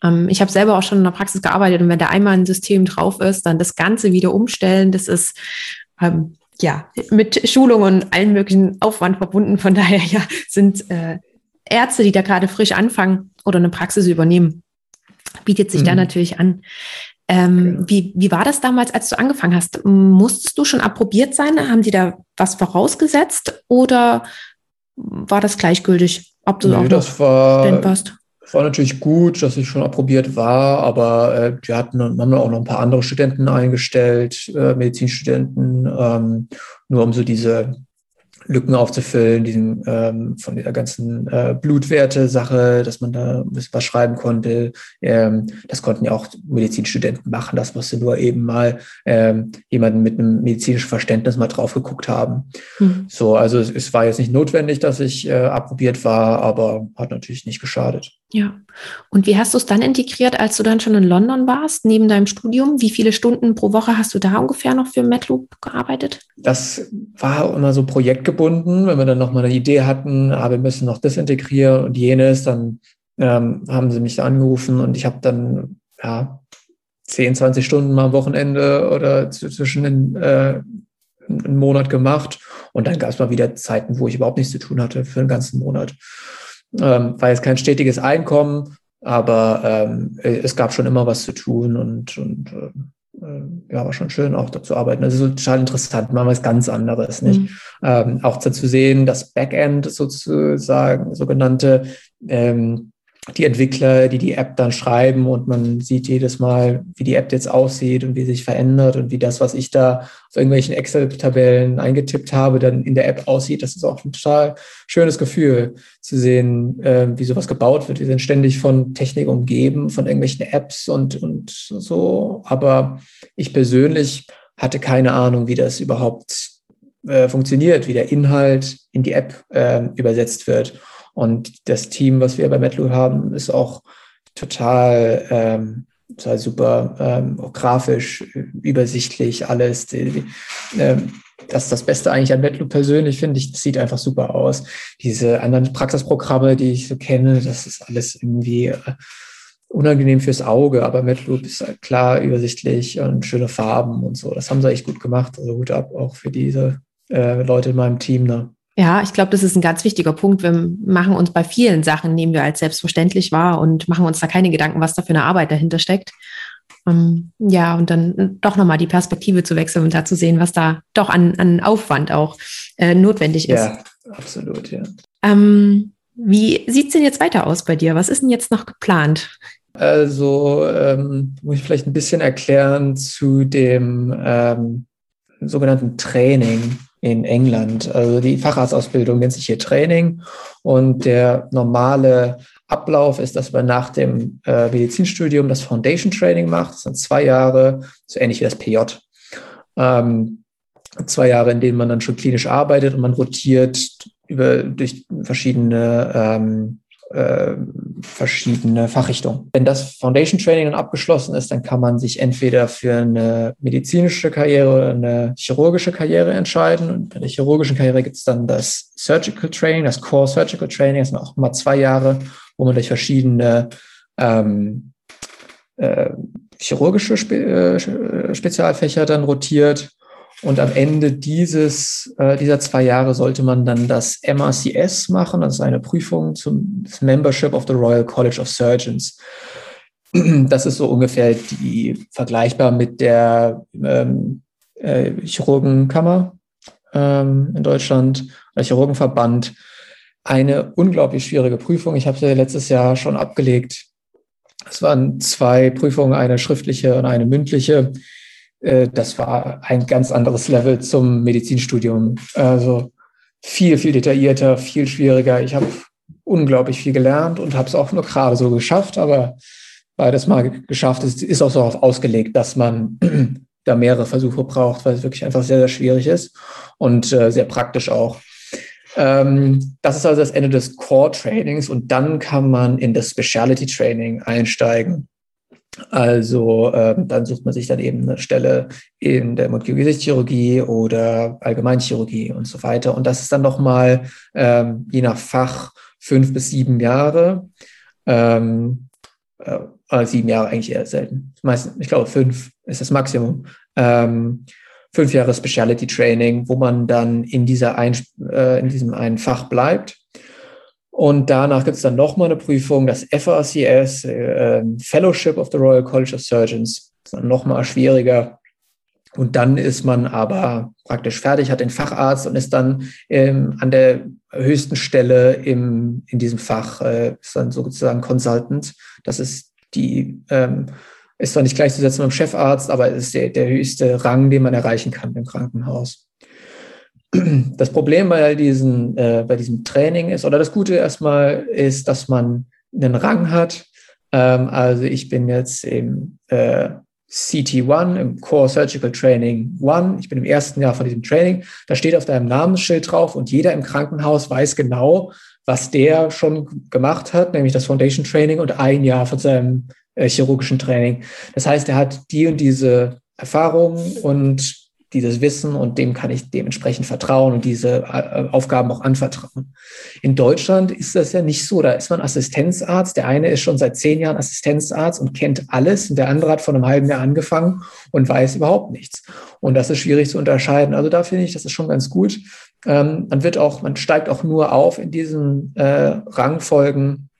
ähm, ich habe selber auch schon in der Praxis gearbeitet und wenn da einmal ein System drauf ist, dann das Ganze wieder umstellen, das ist ähm, ja mit Schulung und allen möglichen Aufwand verbunden. Von daher ja sind äh, Ärzte, die da gerade frisch anfangen oder eine Praxis übernehmen, bietet sich mhm. da natürlich an. Ähm, okay. wie, wie war das damals, als du angefangen hast? Musstest du schon approbiert sein? Haben die da was vorausgesetzt oder war das gleichgültig, ob du nee, auch das war, warst? war natürlich gut, dass ich schon approbiert war, aber äh, wir hatten haben auch noch ein paar andere Studenten eingestellt, äh, Medizinstudenten, ähm, nur um so diese Lücken aufzufüllen, diesen, ähm, von dieser ganzen äh, Blutwerte-Sache, dass man da ein bisschen was schreiben konnte. Ähm, das konnten ja auch Medizinstudenten machen. Das musste nur eben mal ähm, jemanden mit einem medizinischen Verständnis mal drauf geguckt haben. Mhm. So, also es, es, war jetzt nicht notwendig, dass ich äh, approbiert war, aber hat natürlich nicht geschadet. Ja. Und wie hast du es dann integriert, als du dann schon in London warst, neben deinem Studium? Wie viele Stunden pro Woche hast du da ungefähr noch für MedLoop gearbeitet? Das war immer so projektgebunden. Wenn wir dann nochmal eine Idee hatten, ah, wir müssen noch das integrieren und jenes, dann ähm, haben sie mich angerufen und ich habe dann ja 10, 20 Stunden mal am Wochenende oder zwischen den, äh, einen Monat gemacht. Und dann gab es mal wieder Zeiten, wo ich überhaupt nichts zu tun hatte für einen ganzen Monat ähm, war jetzt kein stetiges Einkommen, aber ähm, es gab schon immer was zu tun und, und äh, ja, war schon schön auch da zu arbeiten. Das ist total interessant, mal was ganz anderes, nicht? Mhm. Ähm, auch zu sehen, das Backend sozusagen, sogenannte, ähm, die Entwickler, die die App dann schreiben und man sieht jedes Mal, wie die App jetzt aussieht und wie sich verändert und wie das, was ich da auf irgendwelchen Excel-Tabellen eingetippt habe, dann in der App aussieht. Das ist auch ein total schönes Gefühl zu sehen, äh, wie sowas gebaut wird. Wir sind ständig von Technik umgeben, von irgendwelchen Apps und, und so. Aber ich persönlich hatte keine Ahnung, wie das überhaupt äh, funktioniert, wie der Inhalt in die App äh, übersetzt wird. Und das Team, was wir bei MetLu haben, ist auch total, ähm, super, ähm, grafisch, übersichtlich, alles. Die, die, ähm, das ist das Beste eigentlich an MetLu persönlich, finde ich. Das sieht einfach super aus. Diese anderen Praxisprogramme, die ich so kenne, das ist alles irgendwie äh, unangenehm fürs Auge, aber MetLoop ist halt klar, übersichtlich und schöne Farben und so. Das haben sie echt gut gemacht. Also gut ab auch für diese äh, Leute in meinem Team. Ne? Ja, ich glaube, das ist ein ganz wichtiger Punkt. Wir machen uns bei vielen Sachen, nehmen wir als selbstverständlich wahr und machen uns da keine Gedanken, was da für eine Arbeit dahinter steckt. Ähm, ja, und dann doch nochmal die Perspektive zu wechseln und da zu sehen, was da doch an, an Aufwand auch äh, notwendig ist. Ja, absolut, ja. Ähm, wie sieht es denn jetzt weiter aus bei dir? Was ist denn jetzt noch geplant? Also ähm, muss ich vielleicht ein bisschen erklären zu dem ähm, sogenannten Training in England. Also die Facharztausbildung nennt sich hier Training und der normale Ablauf ist, dass man nach dem äh, Medizinstudium das Foundation Training macht. Das sind zwei Jahre, so ähnlich wie das PJ. Ähm, zwei Jahre, in denen man dann schon klinisch arbeitet und man rotiert über durch verschiedene ähm, äh, verschiedene Fachrichtungen. Wenn das Foundation Training dann abgeschlossen ist, dann kann man sich entweder für eine medizinische Karriere oder eine chirurgische Karriere entscheiden. Und bei der chirurgischen Karriere gibt es dann das Surgical Training, das Core Surgical Training, das sind auch mal zwei Jahre, wo man durch verschiedene ähm, äh, chirurgische Spe äh, Spezialfächer dann rotiert. Und am Ende dieses, äh, dieser zwei Jahre sollte man dann das MRCS machen, das ist eine Prüfung zum Membership of the Royal College of Surgeons. Das ist so ungefähr die vergleichbar mit der ähm, äh, Chirurgenkammer ähm, in Deutschland, der Chirurgenverband. Eine unglaublich schwierige Prüfung. Ich habe sie letztes Jahr schon abgelegt. Es waren zwei Prüfungen, eine schriftliche und eine mündliche. Äh, das war ein ganz anderes Level zum Medizinstudium. Also viel, viel detaillierter, viel schwieriger. Ich habe unglaublich viel gelernt und habe es auch nur gerade so geschafft, aber beides mal geschafft ist, ist auch so darauf ausgelegt, dass man *clears throat* da mehrere Versuche braucht, weil es wirklich einfach sehr, sehr schwierig ist und äh, sehr praktisch auch. Ähm, das ist also das Ende des Core-Trainings und dann kann man in das Speciality-Training einsteigen. Also äh, dann sucht man sich dann eben eine Stelle in der Mund-Gesichtschirurgie oder Allgemeinchirurgie und so weiter. Und das ist dann nochmal ähm, je nach Fach fünf bis sieben Jahre. Ähm, äh, sieben Jahre eigentlich eher selten. Meistens, ich glaube, fünf ist das Maximum. Ähm, fünf Jahre Speciality Training, wo man dann in dieser ein, äh, in diesem einen Fach bleibt Und danach gibt es dann nochmal eine Prüfung, das FRCS, äh, Fellowship of the Royal College of Surgeons. Ist dann nochmal schwieriger. Und dann ist man aber praktisch fertig, hat den Facharzt und ist dann ähm, an der höchsten Stelle im, in diesem Fach, äh, ist dann sozusagen Consultant. Das ist die, ähm, ist zwar nicht gleichzusetzen mit dem Chefarzt, aber ist der, der höchste Rang, den man erreichen kann im Krankenhaus. Das Problem bei, diesen, äh, bei diesem Training ist, oder das Gute erstmal ist, dass man einen Rang hat. Ähm, also ich bin jetzt im äh, CT1, im Core Surgical Training 1. Ich bin im ersten Jahr von diesem Training. Da steht auf deinem Namensschild drauf und jeder im Krankenhaus weiß genau, was der schon gemacht hat, nämlich das Foundation Training und ein Jahr von seinem äh, chirurgischen Training. Das heißt, er hat die und diese Erfahrungen und dieses Wissen und dem kann ich dementsprechend vertrauen und diese äh, Aufgaben auch anvertrauen. In Deutschland ist das ja nicht so. Da ist man Assistenzarzt. Der eine ist schon seit zehn Jahren Assistenzarzt und kennt alles. Und der andere hat vor einem halben Jahr angefangen und weiß überhaupt nichts. Und das ist schwierig zu unterscheiden. Also da finde ich, das ist schon ganz gut. Ähm, man wird auch, man steigt auch nur auf in diesen äh, Rangfolgen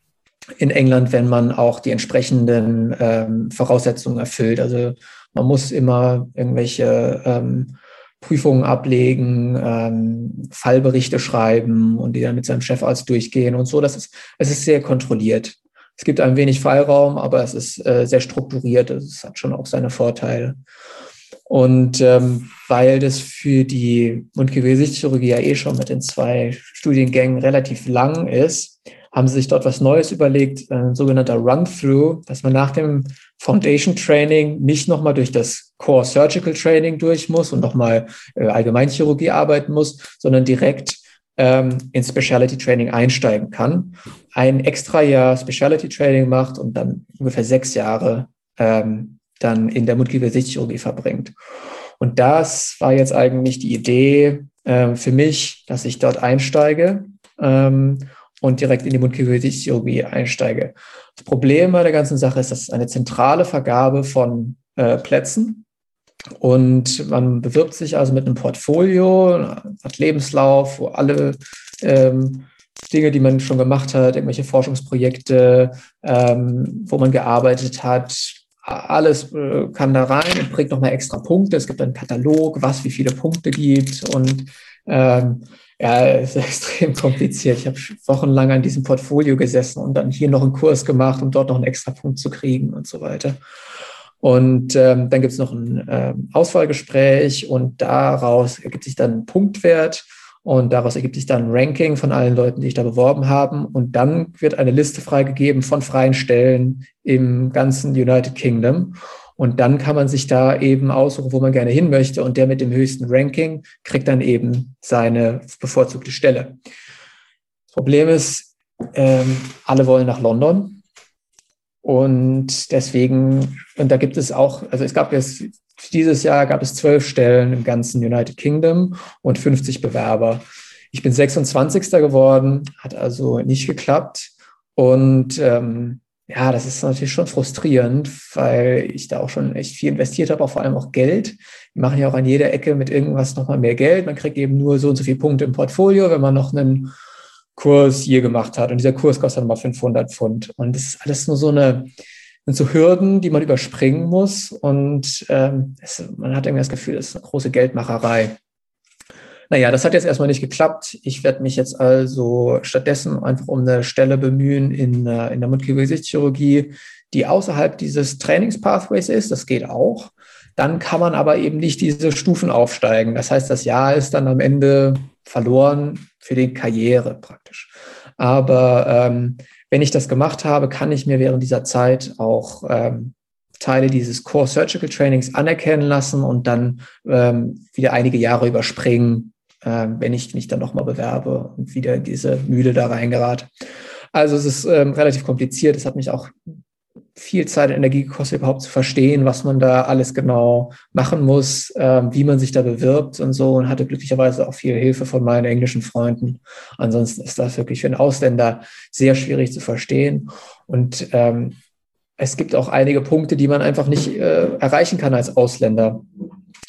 in England, wenn man auch die entsprechenden ähm, Voraussetzungen erfüllt. Also man muss immer irgendwelche ähm, Prüfungen ablegen, ähm, Fallberichte schreiben und die dann mit seinem Chefarzt durchgehen und so. Das ist, es ist sehr kontrolliert. Es gibt ein wenig Freiraum, aber es ist äh, sehr strukturiert. Es hat schon auch seine Vorteile. Und ähm, weil das für die Mundgewebsichtchirurgie ja eh schon mit den zwei Studiengängen relativ lang ist, haben sie sich dort was Neues überlegt, ein sogenannter Run-Through, dass man nach dem Foundation Training nicht nochmal durch das Core Surgical Training durch muss und nochmal äh, Allgemeinchirurgie arbeiten muss, sondern direkt ähm, in Specialty Training einsteigen kann, ein extra Jahr Specialty Training macht und dann ungefähr sechs Jahre ähm, dann in der Mundgewebsichtchirurgie verbringt. Und das war jetzt eigentlich die Idee äh, für mich, dass ich dort einsteige ähm, und direkt in die Mundgewebsichtchirurgie einsteige. Das Problem bei der ganzen Sache ist, dass es eine zentrale Vergabe von äh, Plätzen und man bewirbt sich also mit einem Portfolio, hat Lebenslauf, wo alle ähm, Dinge, die man schon gemacht hat, irgendwelche Forschungsprojekte, ähm, wo man gearbeitet hat, alles äh, kann da rein und bringt nochmal extra Punkte. Es gibt einen Katalog, was wie viele Punkte gibt und ähm, ja, es ist *laughs* extrem kompliziert. Ich habe wochenlang an diesem Portfolio gesessen und dann hier noch einen Kurs gemacht, um dort noch einen extra Punkt zu kriegen und so weiter. Und ähm, dann gibt es noch ein ähm, Auswahlgespräch und daraus ergibt sich dann ein Punktwert und daraus ergibt sich dann ein Ranking von allen Leuten, die sich da beworben haben. Und dann wird eine Liste freigegeben von freien Stellen im ganzen United Kingdom. Und dann kann man sich da eben aussuchen, wo man gerne hin möchte. Und der mit dem höchsten Ranking kriegt dann eben seine bevorzugte Stelle. Das Problem ist, ähm, alle wollen nach London. Und deswegen, und da gibt es auch, also es gab jetzt, dieses Jahr gab es zwölf Stellen im ganzen United Kingdom und 50 Bewerber. Ich bin 26. geworden, hat also nicht geklappt. Und ähm, ja, das ist natürlich schon frustrierend, weil ich da auch schon echt viel investiert habe, auch vor allem auch Geld. Wir machen ja auch an jeder Ecke mit irgendwas nochmal mehr Geld. Man kriegt eben nur so und so viele Punkte im Portfolio, wenn man noch einen Kurs hier gemacht hat. Und dieser Kurs kostet dann mal 500 Pfund. Und das ist alles nur so eine, sind so Hürden, die man überspringen muss. Und ähm, es, man hat irgendwie das Gefühl, das ist eine große Geldmacherei. Naja, das hat jetzt erstmal nicht geklappt. Ich werde mich jetzt also stattdessen einfach um eine Stelle bemühen in, äh, in der Mundgelenk-Gesichtschirurgie, die außerhalb dieses Trainingspathways ist. Das geht auch. Dann kann man aber eben nicht diese Stufen aufsteigen. Das heißt, das Jahr ist dann am Ende verloren für die Karriere praktisch. Aber ähm, wenn ich das gemacht habe, kann ich mir während dieser Zeit auch ähm, Teile dieses Core Surgical Trainings anerkennen lassen und dann ähm, wieder einige Jahre überspringen, äh, wenn ich mich dann nochmal bewerbe und wieder diese Mühle da reingerate. Also es ist ähm, relativ kompliziert. Es hat mich auch viel Zeit und Energie gekostet, überhaupt zu verstehen, was man da alles genau machen muss, äh, wie man sich da bewirbt und so und hatte glücklicherweise auch viel Hilfe von meinen englischen Freunden. Ansonsten ist das wirklich für einen Ausländer sehr schwierig zu verstehen. Und ähm, es gibt auch einige Punkte, die man einfach nicht äh, erreichen kann als Ausländer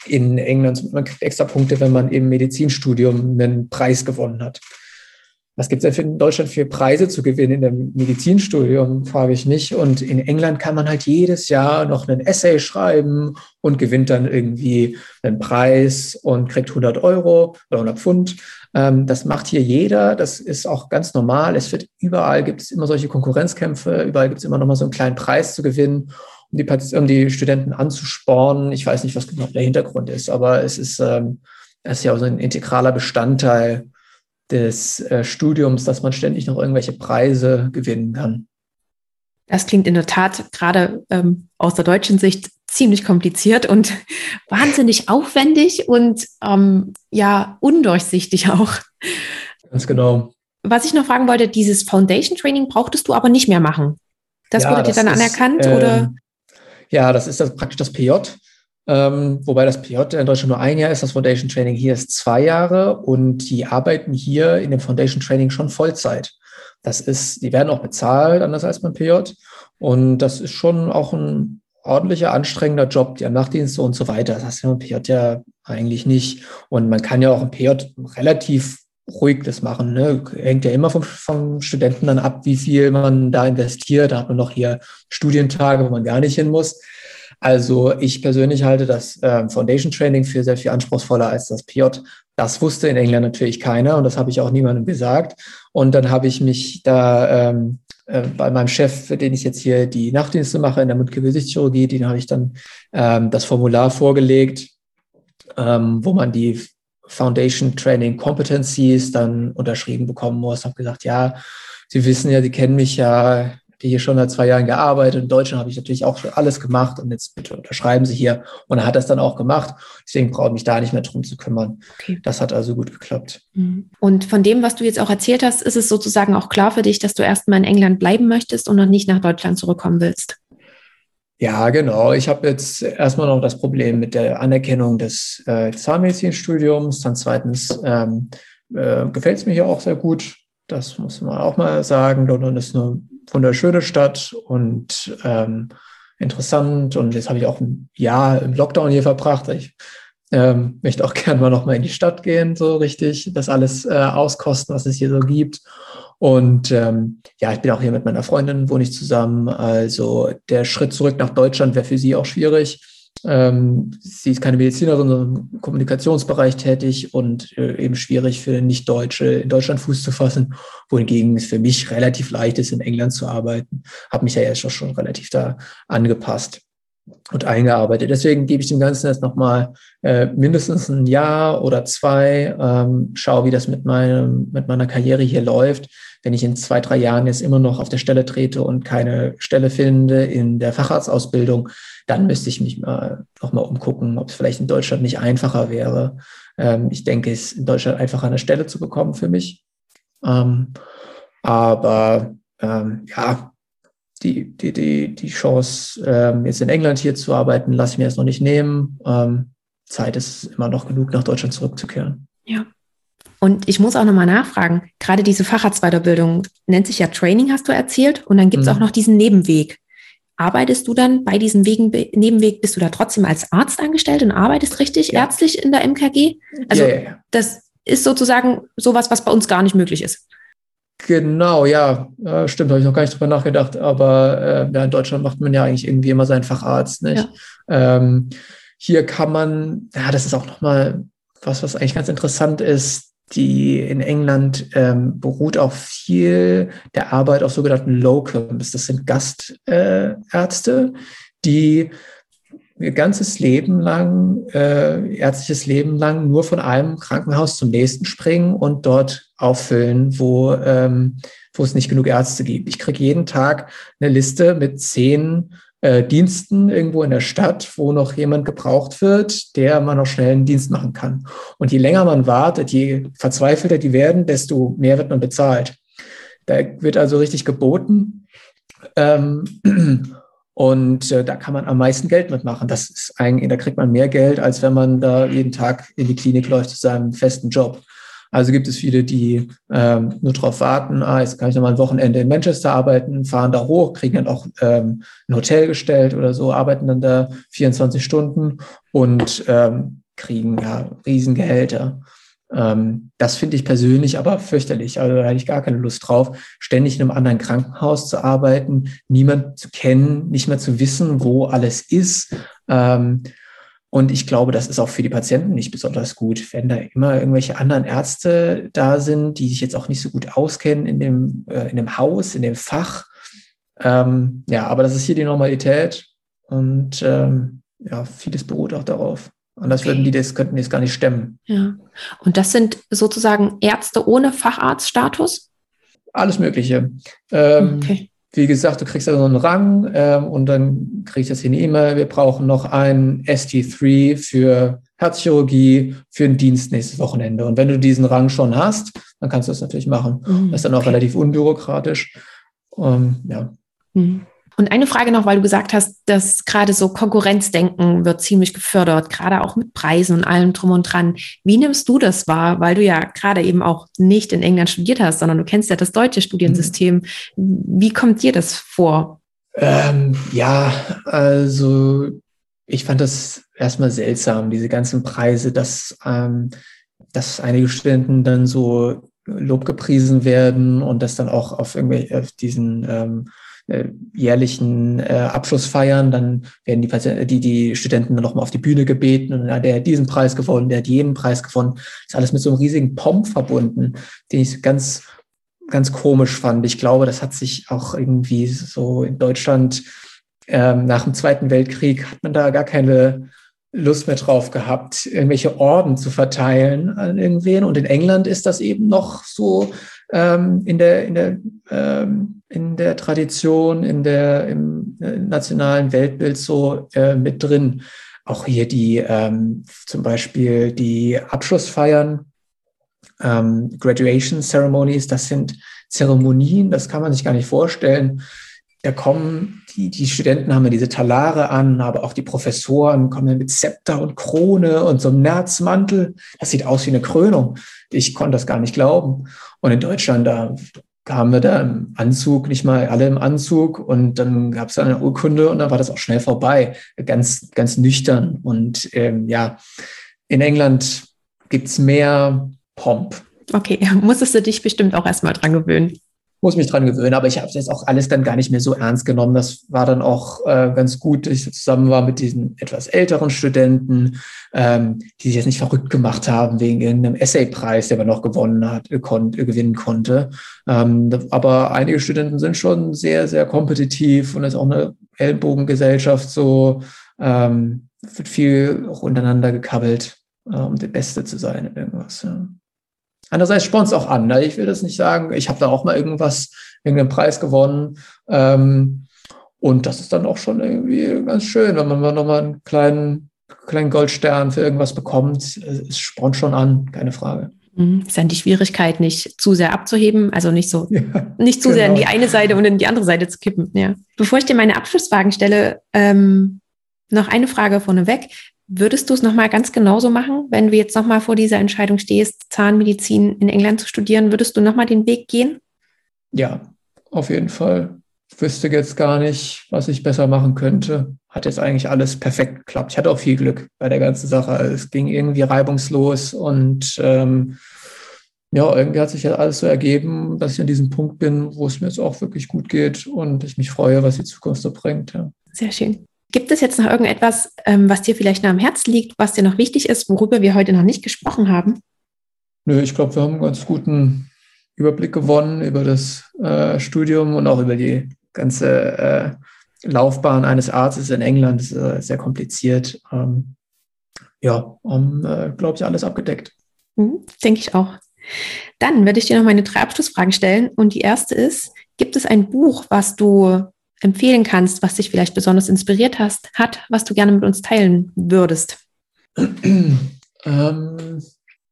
in England. Man kriegt extra Punkte, wenn man im Medizinstudium einen Preis gewonnen hat. was gibt es denn in Deutschland für Preise zu gewinnen in dem Medizinstudium, frage ich mich. Und in England kann man halt jedes Jahr noch einen Essay schreiben und gewinnt dann irgendwie einen Preis und kriegt 100 Euro oder 100 Pfund. Ähm, das macht hier jeder. Das ist auch ganz normal. Es wird überall gibt es immer solche Konkurrenzkämpfe. Überall gibt es immer noch mal so einen kleinen Preis zu gewinnen um die, um die Studenten anzuspornen. Ich weiß nicht, was genau der Hintergrund ist, aber es ist, ähm, es ist ja auch so ein integraler Bestandteil des äh, Studiums, dass man ständig noch irgendwelche Preise gewinnen kann. Das klingt in der Tat gerade ähm, aus der deutschen Sicht ziemlich kompliziert und *laughs* wahnsinnig aufwendig und ähm, ja undurchsichtig auch. Ganz genau. Was ich noch fragen wollte, dieses Foundation Training brauchtest du aber nicht mehr machen. Das ja, wurde dir dann ist, anerkannt äh, oder? Ja, das ist das, praktisch das PJ. Ähm, wobei das PJ in Deutschland nur ein Jahr ist, das Foundation Training hier ist zwei Jahre und die arbeiten hier in dem Foundation Training schon Vollzeit. Das ist, die werden auch bezahlt, anders als beim PJ. Und das ist schon auch ein ordentlicher, anstrengender Job, die Nachtdienste und so weiter. Das hast du beim PJ ja eigentlich nicht. Und man kann ja auch im PJ relativ ruhig das machen. Ne? Hängt ja immer vom, vom Studenten dann ab, wie viel man da investiert. Da hat man noch hier Studientage, wo man gar nicht hin muss. Also ich persönlich halte das äh, Foundation Training für sehr viel anspruchsvoller als das PJ. Das wusste in England natürlich keiner und das habe ich auch niemandem gesagt. Und dann habe ich mich da ähm, äh, bei meinem Chef, für den ich jetzt hier die Nachtdienste mache in der Mundgewichtschirurgie, den habe ich dann ähm, das Formular vorgelegt, ähm, wo man die Foundation Training Competencies dann unterschrieben bekommen muss. Habe gesagt, ja, Sie wissen ja, Sie kennen mich ja, die hier schon seit zwei Jahren gearbeitet. In Deutschland habe ich natürlich auch schon alles gemacht und jetzt bitte unterschreiben Sie hier. Und er hat das dann auch gemacht. Deswegen brauche ich mich da nicht mehr drum zu kümmern. Okay. Das hat also gut geklappt. Mhm. Und von dem, was du jetzt auch erzählt hast, ist es sozusagen auch klar für dich, dass du erstmal in England bleiben möchtest und noch nicht nach Deutschland zurückkommen willst. Ja, genau. Ich habe jetzt erstmal noch das Problem mit der Anerkennung des äh, Zahnmedizinstudiums. Dann zweitens ähm, äh, gefällt es mir hier auch sehr gut. Das muss man auch mal sagen. London ist eine wunderschöne Stadt und ähm, interessant. Und jetzt habe ich auch ein Jahr im Lockdown hier verbracht. Ich ähm, möchte auch *laughs* gerne mal noch mal in die Stadt gehen, so richtig, das alles äh, auskosten, was es hier so gibt. Und ähm, ja, ich bin auch hier mit meiner Freundin, wohne ich zusammen. Also der Schritt zurück nach Deutschland wäre für sie auch schwierig. Ähm, sie ist keine Medizinerin, sondern im Kommunikationsbereich tätig und äh, eben schwierig für Nicht-Deutsche in Deutschland Fuß zu fassen, wohingegen es für mich relativ leicht ist, in England zu arbeiten. Habe mich ja jetzt schon, schon relativ da angepasst und eingearbeitet. Deswegen gebe ich dem Ganzen jetzt nochmal äh, mindestens ein Jahr oder zwei, ähm, schaue, wie das mit, meinem, mit meiner Karriere hier läuft. Wenn ich in zwei, drei Jahren jetzt immer noch auf der Stelle trete und keine Stelle finde in der Facharztausbildung, dann müsste ich mich mal nochmal umgucken, ob es vielleicht in Deutschland nicht einfacher wäre. Ähm, ich denke, es ist in Deutschland einfacher eine Stelle zu bekommen für mich. Ähm, aber ähm, ja, die, die, die, die Chance, jetzt in England hier zu arbeiten, lasse ich mir jetzt noch nicht nehmen. Zeit ist immer noch genug, nach Deutschland zurückzukehren. Ja. Und ich muss auch nochmal nachfragen, gerade diese Facharztweiterbildung nennt sich ja Training, hast du erzählt, und dann gibt es mhm. auch noch diesen Nebenweg. Arbeitest du dann bei diesem Wegen, Nebenweg, bist du da trotzdem als Arzt angestellt und arbeitest richtig ja. ärztlich in der MKG? Also ja, das ist sozusagen sowas, was bei uns gar nicht möglich ist. Genau, ja, stimmt, habe ich noch gar nicht drüber nachgedacht, aber äh, ja, in Deutschland macht man ja eigentlich irgendwie immer seinen Facharzt, nicht? Ja. Ähm, hier kann man, ja, das ist auch nochmal was, was eigentlich ganz interessant ist, die in England ähm, beruht auch viel der Arbeit auf sogenannten Locums. Das sind Gastärzte, äh, die ihr ganzes Leben lang, äh, ärztliches Leben lang nur von einem Krankenhaus zum nächsten springen und dort auffüllen, wo, ähm, wo es nicht genug Ärzte gibt. Ich kriege jeden Tag eine Liste mit zehn äh, Diensten irgendwo in der Stadt, wo noch jemand gebraucht wird, der mal noch schnell einen Dienst machen kann. Und je länger man wartet, je verzweifelter die werden, desto mehr wird man bezahlt. Da wird also richtig geboten. Ähm, *clears throat* und äh, da kann man am meisten Geld mitmachen. Das ist eigentlich, da kriegt man mehr Geld, als wenn man da jeden Tag in die Klinik läuft zu seinem festen Job. Also gibt es viele, die ähm, nur darauf warten, ah, jetzt kann ich noch mal ein Wochenende in Manchester arbeiten, fahren da hoch, kriegen dann auch ähm, ein Hotel gestellt oder so, arbeiten dann da 24 Stunden und ähm, kriegen ja Riesengehälter. Ähm, das finde ich persönlich aber fürchterlich. Also da hätte ich gar keine Lust drauf, ständig in einem anderen Krankenhaus zu arbeiten, niemand zu kennen, nicht mehr zu wissen, wo alles ist. Ähm, und ich glaube, das ist auch für die Patienten nicht besonders gut, wenn da immer irgendwelche anderen Ärzte da sind, die sich jetzt auch nicht so gut auskennen in dem, äh, in dem Haus, in dem Fach. Ähm, ja, aber das ist hier die Normalität und ähm, ja, vieles beruht auch darauf. Anders würden die das, könnten die es gar nicht stemmen. Ja. Und das sind sozusagen Ärzte ohne Facharztstatus? Alles Mögliche. Ähm, okay. Wie gesagt, du kriegst da so einen Rang ähm, und dann kriegst du jetzt hier eine E-Mail. Wir brauchen noch einen ST3 für Herzchirurgie für einen Dienst nächstes Wochenende. Und wenn du diesen Rang schon hast, dann kannst du das natürlich machen. Mhm. Das ist dann auch okay. relativ unbürokratisch. Ähm, ja. Mhm. Und eine Frage noch, weil du gesagt hast, dass gerade so Konkurrenzdenken wird ziemlich gefördert, gerade auch mit Preisen und allem drum und dran. Wie nimmst du das wahr, weil du ja gerade eben auch nicht in England studiert hast, sondern du kennst ja das deutsche Studiensystem. Wie kommt dir das vor? Ähm, ja, also ich fand das erstmal seltsam, diese ganzen Preise, dass, ähm, dass einige Studenten dann so Lob gepriesen werden und das dann auch auf irgendwelche auf diesen ähm, äh, jährlichen äh, Abschlussfeiern, dann werden die, Patienten, die, die Studenten dann nochmal auf die Bühne gebeten und der hat diesen Preis gewonnen, der hat jenen Preis gewonnen. Ist alles mit so einem riesigen Pomp verbunden, den ich ganz, ganz komisch fand. Ich glaube, das hat sich auch irgendwie so in Deutschland ähm, nach dem Zweiten Weltkrieg hat man da gar keine Lust mehr drauf gehabt, irgendwelche Orden zu verteilen an irgendwen. Und in England ist das eben noch so ähm, in der, in der, ähm, in der Tradition, in der, im, im nationalen Weltbild so äh, mit drin. Auch hier die, ähm, zum Beispiel die Abschlussfeiern, ähm, Graduation Ceremonies, das sind Zeremonien, das kann man sich gar nicht vorstellen. Da kommen die, die Studenten haben ja diese Talare an, aber auch die Professoren kommen mit Zepter und Krone und so einem Nerzmantel. Das sieht aus wie eine Krönung. Ich konnte das gar nicht glauben. Und in Deutschland, da kamen wir da im Anzug, nicht mal alle im Anzug. Und dann gab es eine Urkunde und dann war das auch schnell vorbei. Ganz, ganz nüchtern. Und ähm, ja, in England gibt's mehr Pomp. Okay, *laughs* musstest du dich bestimmt auch erstmal dran gewöhnen muss mich dran gewöhnen, aber ich habe jetzt auch alles dann gar nicht mehr so ernst genommen. Das war dann auch äh, ganz gut, dass ich zusammen war mit diesen etwas älteren Studenten, ähm, die sich jetzt nicht verrückt gemacht haben wegen irgendeinem Essaypreis, der man noch gewonnen hat, äh, kon äh, gewinnen konnte. Ähm, aber einige Studenten sind schon sehr, sehr kompetitiv und ist auch eine Ellenbogengesellschaft so, ähm, wird viel auch untereinander gekabbelt, äh, um der Beste zu sein in irgendwas. Ja. Andererseits spornt es auch an. Ne? Ich will das nicht sagen. Ich habe da auch mal irgendwas, irgendeinen Preis gewonnen. Ähm, und das ist dann auch schon irgendwie ganz schön, wenn man mal nochmal einen kleinen, kleinen Goldstern für irgendwas bekommt. Es spornt schon an, keine Frage. Mhm. Ist dann die Schwierigkeit, nicht zu sehr abzuheben, also nicht so, *laughs* ja, nicht zu genau. sehr in die genau. eine Seite und in die andere Seite zu kippen. Ja. Bevor ich dir meine Abschlussfragen stelle, ähm, noch eine Frage vorneweg. Würdest du es nochmal ganz genauso machen, wenn du jetzt nochmal vor dieser Entscheidung stehst, Zahnmedizin in England zu studieren? Würdest du nochmal den Weg gehen? Ja, auf jeden Fall. Ich wüsste jetzt gar nicht, was ich besser machen könnte. Hat jetzt eigentlich alles perfekt geklappt. Ich hatte auch viel Glück bei der ganzen Sache. Es ging irgendwie reibungslos und ähm, ja, irgendwie hat sich ja alles so ergeben, dass ich an diesem Punkt bin, wo es mir jetzt auch wirklich gut geht und ich mich freue, was die Zukunft so bringt. Ja. Sehr schön. Gibt es jetzt noch irgendetwas, ähm, was dir vielleicht noch am Herzen liegt, was dir noch wichtig ist, worüber wir heute noch nicht gesprochen haben? Nö, ich glaube, wir haben einen ganz guten Überblick gewonnen über das äh, Studium und auch über die ganze äh, Laufbahn eines Arztes in England. Das ist äh, sehr kompliziert. Ähm, ja, haben, äh, glaube ich, alles abgedeckt. Mhm, Denke ich auch. Dann werde ich dir noch meine drei Abschlussfragen stellen. Und die erste ist, gibt es ein Buch, was du empfehlen kannst, was dich vielleicht besonders inspiriert hast, hat, was du gerne mit uns teilen würdest? *clears throat* Ähm,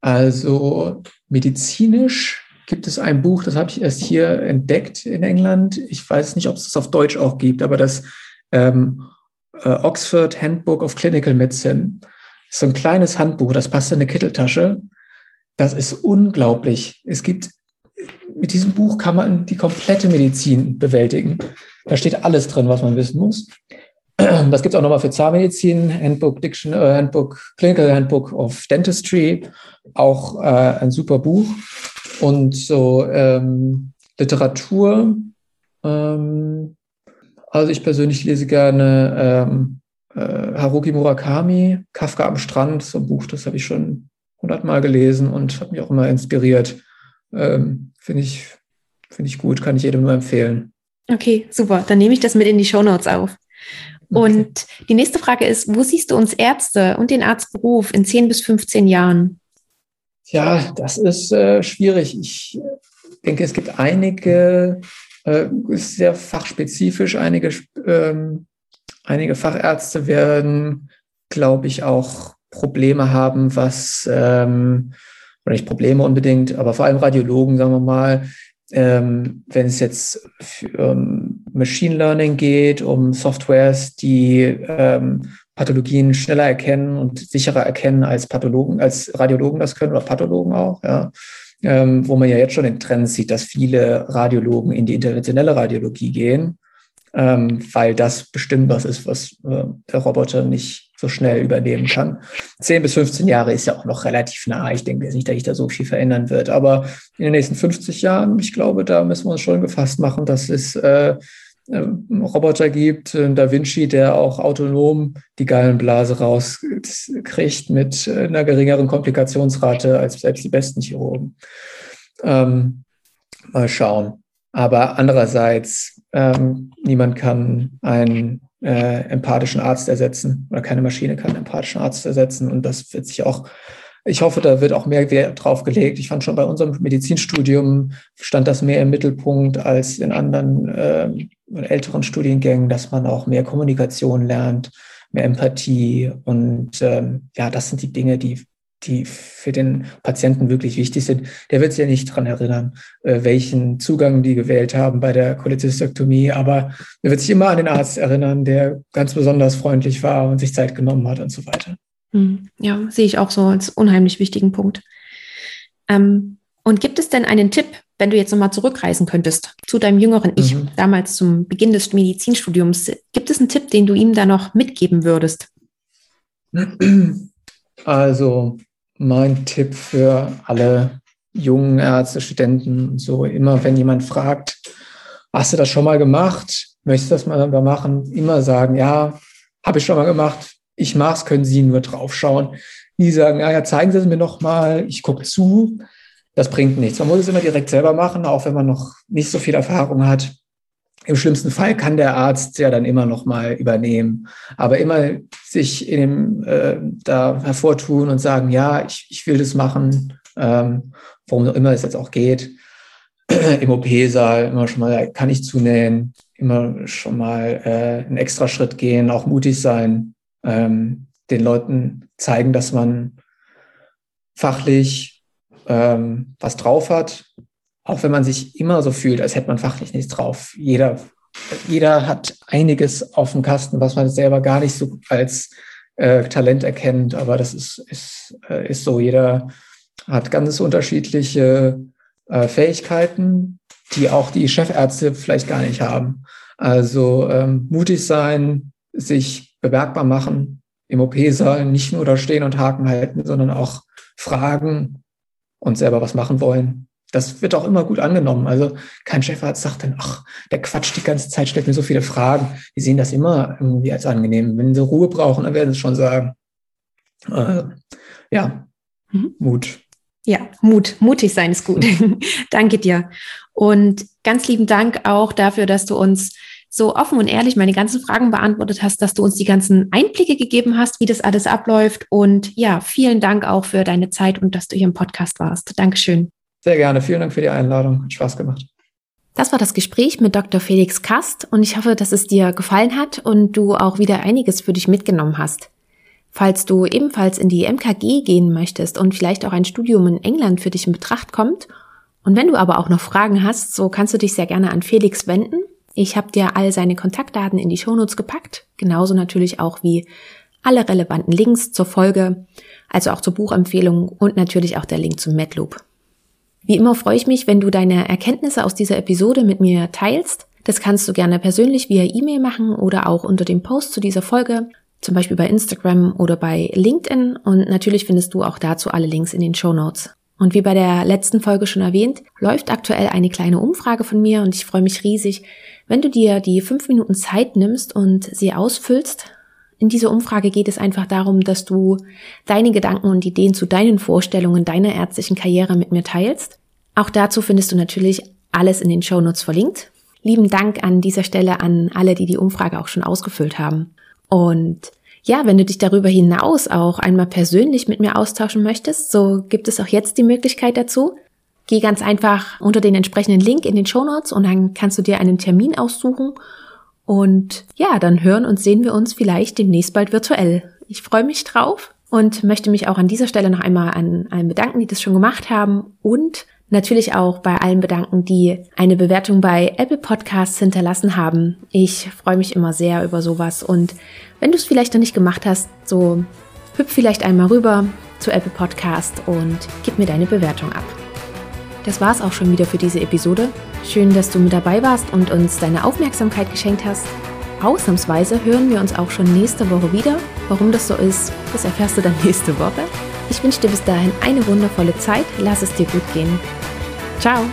also medizinisch gibt es ein Buch, das habe ich erst hier entdeckt in England. Ich weiß nicht, ob es das auf Deutsch auch gibt, aber das ähm, äh, Oxford Handbook of Clinical Medicine. ist so ein kleines Handbuch, das passt in eine Kitteltasche. Das ist unglaublich. Es gibt mit diesem Buch kann man die komplette Medizin bewältigen. Da steht alles drin, was man wissen muss. *clears throat* Das gibt es auch nochmal für Zahnmedizin, Handbook, Diction, äh, Handbook, Clinical Handbook of Dentistry, auch äh, ein super Buch. Und so ähm, Literatur, ähm, also ich persönlich lese gerne ähm, äh, Haruki Murakami, Kafka am Strand, so ein Buch, das habe ich schon hundertmal gelesen und hat mich auch immer inspiriert. Ähm, Finde ich, find ich gut, kann ich jedem nur empfehlen. Okay, super. Dann nehme ich das mit in die Show Notes auf. Und okay. die nächste Frage ist, wo siehst du uns Ärzte und den Arztberuf in 10 bis 15 Jahren? Ja, das ist äh, schwierig. Ich denke, es gibt einige, äh, sehr fachspezifisch, einige, ähm, einige Fachärzte werden, glaube ich, auch Probleme haben, was, ähm, oder nicht Probleme unbedingt, aber vor allem Radiologen, sagen wir mal, ähm, wenn es jetzt für, um Machine Learning geht, um Softwares, die ähm, Pathologien schneller erkennen und sicherer erkennen als Pathologen, als Radiologen das können oder Pathologen auch, ja. Ähm, wo man ja jetzt schon den Trend sieht, dass viele Radiologen in die interventionelle Radiologie gehen, ähm, weil das bestimmt was ist, was äh, der Roboter nicht so schnell übernehmen kann. 10 bis 15 Jahre ist ja auch noch relativ nah. Ich denke nicht, dass sich da so viel verändern wird. Aber in den nächsten 50 Jahren, ich glaube, da müssen wir uns schon gefasst machen, dass es äh, äh Roboter gibt, Da Vinci, der auch autonom die Gallenblase rauskriegt mit äh, einer geringeren Komplikationsrate als selbst die besten Chirurgen. Ähm, mal schauen. Aber andererseits, ähm, niemand kann ein äh, empathischen Arzt ersetzen oder keine Maschine kann einen empathischen Arzt ersetzen. Und das wird sich auch, ich hoffe, da wird auch mehr Wert drauf gelegt. Ich fand schon bei unserem Medizinstudium stand das mehr im Mittelpunkt als in anderen äh, älteren Studiengängen, dass man auch mehr Kommunikation lernt, mehr Empathie. Und ähm, ja, das sind die Dinge, die die für den Patienten wirklich wichtig sind, der wird sich ja nicht dran erinnern, äh, welchen Zugang die gewählt haben bei der Cholezystektomie, aber er wird sich immer an den Arzt erinnern, der ganz besonders freundlich war und sich Zeit genommen hat und so weiter. Hm, ja, sehe ich auch so als unheimlich wichtigen Punkt. Ähm, und gibt es denn einen Tipp, wenn du jetzt nochmal zurückreisen könntest zu deinem jüngeren Ich, mhm. damals zum Beginn des Medizinstudiums, gibt es einen Tipp, den du ihm da noch mitgeben würdest? *clears throat* *clears throat* Also mein Tipp für alle jungen Ärzte, Studenten, so immer, wenn jemand fragt, hast du das schon mal gemacht? Möchtest du das mal machen? Immer sagen, ja, habe ich schon mal gemacht. Ich mach's, können Sie nur draufschauen. Nie sagen, ja, ja, zeigen Sie es mir noch mal, ich gucke zu. Das bringt nichts. Man muss es immer direkt selber machen, auch wenn man noch nicht so viel Erfahrung hat. Im schlimmsten Fall kann der Arzt ja dann immer noch mal übernehmen. Aber immer sich in dem, äh, da hervortun und sagen, ja, ich, ich will das machen, ähm, worum immer es jetzt auch geht. *clears throat* Im OP-Saal immer schon mal, kann ich zunähen, immer schon mal äh, einen extra Schritt gehen, auch mutig sein, ähm, den Leuten zeigen, dass man fachlich ähm, was drauf hat auch wenn man sich immer so fühlt, als hätte man fachlich nichts drauf. Jeder, jeder hat einiges auf dem Kasten, was man selber gar nicht so als äh, Talent erkennt, aber das ist, ist, äh, ist so. Jeder hat ganz unterschiedliche äh, Fähigkeiten, die auch die Chefärzte vielleicht gar nicht haben. Also ähm, mutig sein, sich bemerkbar machen, im OP-Saal nicht nur da stehen und Haken halten, sondern auch fragen und selber was machen wollen das wird auch immer gut angenommen. Also kein Chefarzt sagt dann, ach, der quatscht die ganze Zeit, stellt mir so viele Fragen. Die sehen das immer irgendwie als angenehm. Wenn sie Ruhe brauchen, dann werden sie schon sagen. Äh, ja, mhm. Mut. Ja, Mut. Mutig sein ist gut. *laughs* Danke dir. Und ganz lieben Dank auch dafür, dass du uns so offen und ehrlich meine ganzen Fragen beantwortet hast, dass du uns die ganzen Einblicke gegeben hast, wie das alles abläuft. Und ja, vielen Dank auch für deine Zeit und dass du hier im Podcast warst. Dankeschön. Sehr gerne. Vielen Dank für die Einladung. Hat Spaß gemacht. Das war das Gespräch mit Dr. Felix Kast und ich hoffe, dass es dir gefallen hat und du auch wieder einiges für dich mitgenommen hast. Falls du ebenfalls in die MKG gehen möchtest und vielleicht auch ein Studium in England für dich in Betracht kommt, und wenn du aber auch noch Fragen hast, so kannst du dich sehr gerne an Felix wenden. Ich habe dir all seine Kontaktdaten in die Shownotes gepackt, genauso natürlich auch wie alle relevanten Links zur Folge, also auch zur Buchempfehlung und natürlich auch der Link zum MedLoop. Wie immer freue ich mich, wenn du deine Erkenntnisse aus dieser Episode mit mir teilst. Das kannst du gerne persönlich via E-Mail machen oder auch unter dem Post zu dieser Folge, zum Beispiel bei Instagram oder bei LinkedIn. Und natürlich findest du auch dazu alle Links in den Show Notes. Und wie bei der letzten Folge schon erwähnt, läuft aktuell eine kleine Umfrage von mir und ich freue mich riesig, wenn du dir die fünf Minuten Zeit nimmst und sie ausfüllst. In dieser Umfrage geht es einfach darum, dass du deine Gedanken und Ideen zu deinen Vorstellungen deiner ärztlichen Karriere mit mir teilst. Auch dazu findest du natürlich alles in den Show Notes verlinkt. Lieben Dank an dieser Stelle an alle, die die Umfrage auch schon ausgefüllt haben. Und ja, wenn du dich darüber hinaus auch einmal persönlich mit mir austauschen möchtest, so gibt es auch jetzt die Möglichkeit dazu. Geh ganz einfach unter den entsprechenden Link in den Show Notes und dann kannst du dir einen Termin aussuchen. Und ja, dann hören und sehen wir uns vielleicht demnächst bald virtuell. Ich freue mich drauf und möchte mich auch an dieser Stelle noch einmal an allen bedanken, die das schon gemacht haben und natürlich auch bei allen bedanken, die eine Bewertung bei Apple Podcasts hinterlassen haben. Ich freue mich immer sehr über sowas und wenn du es vielleicht noch nicht gemacht hast, so hüpf vielleicht einmal rüber zu Apple Podcast und gib mir deine Bewertung ab. Das war's auch schon wieder für diese Episode. Schön, dass du mit dabei warst und uns deine Aufmerksamkeit geschenkt hast. Ausnahmsweise hören wir uns auch schon nächste Woche wieder. Warum das so ist, das erfährst du dann *laughs* nächste Woche. Ich wünsche dir bis dahin eine wundervolle Zeit. Lass es dir gut gehen. Ciao.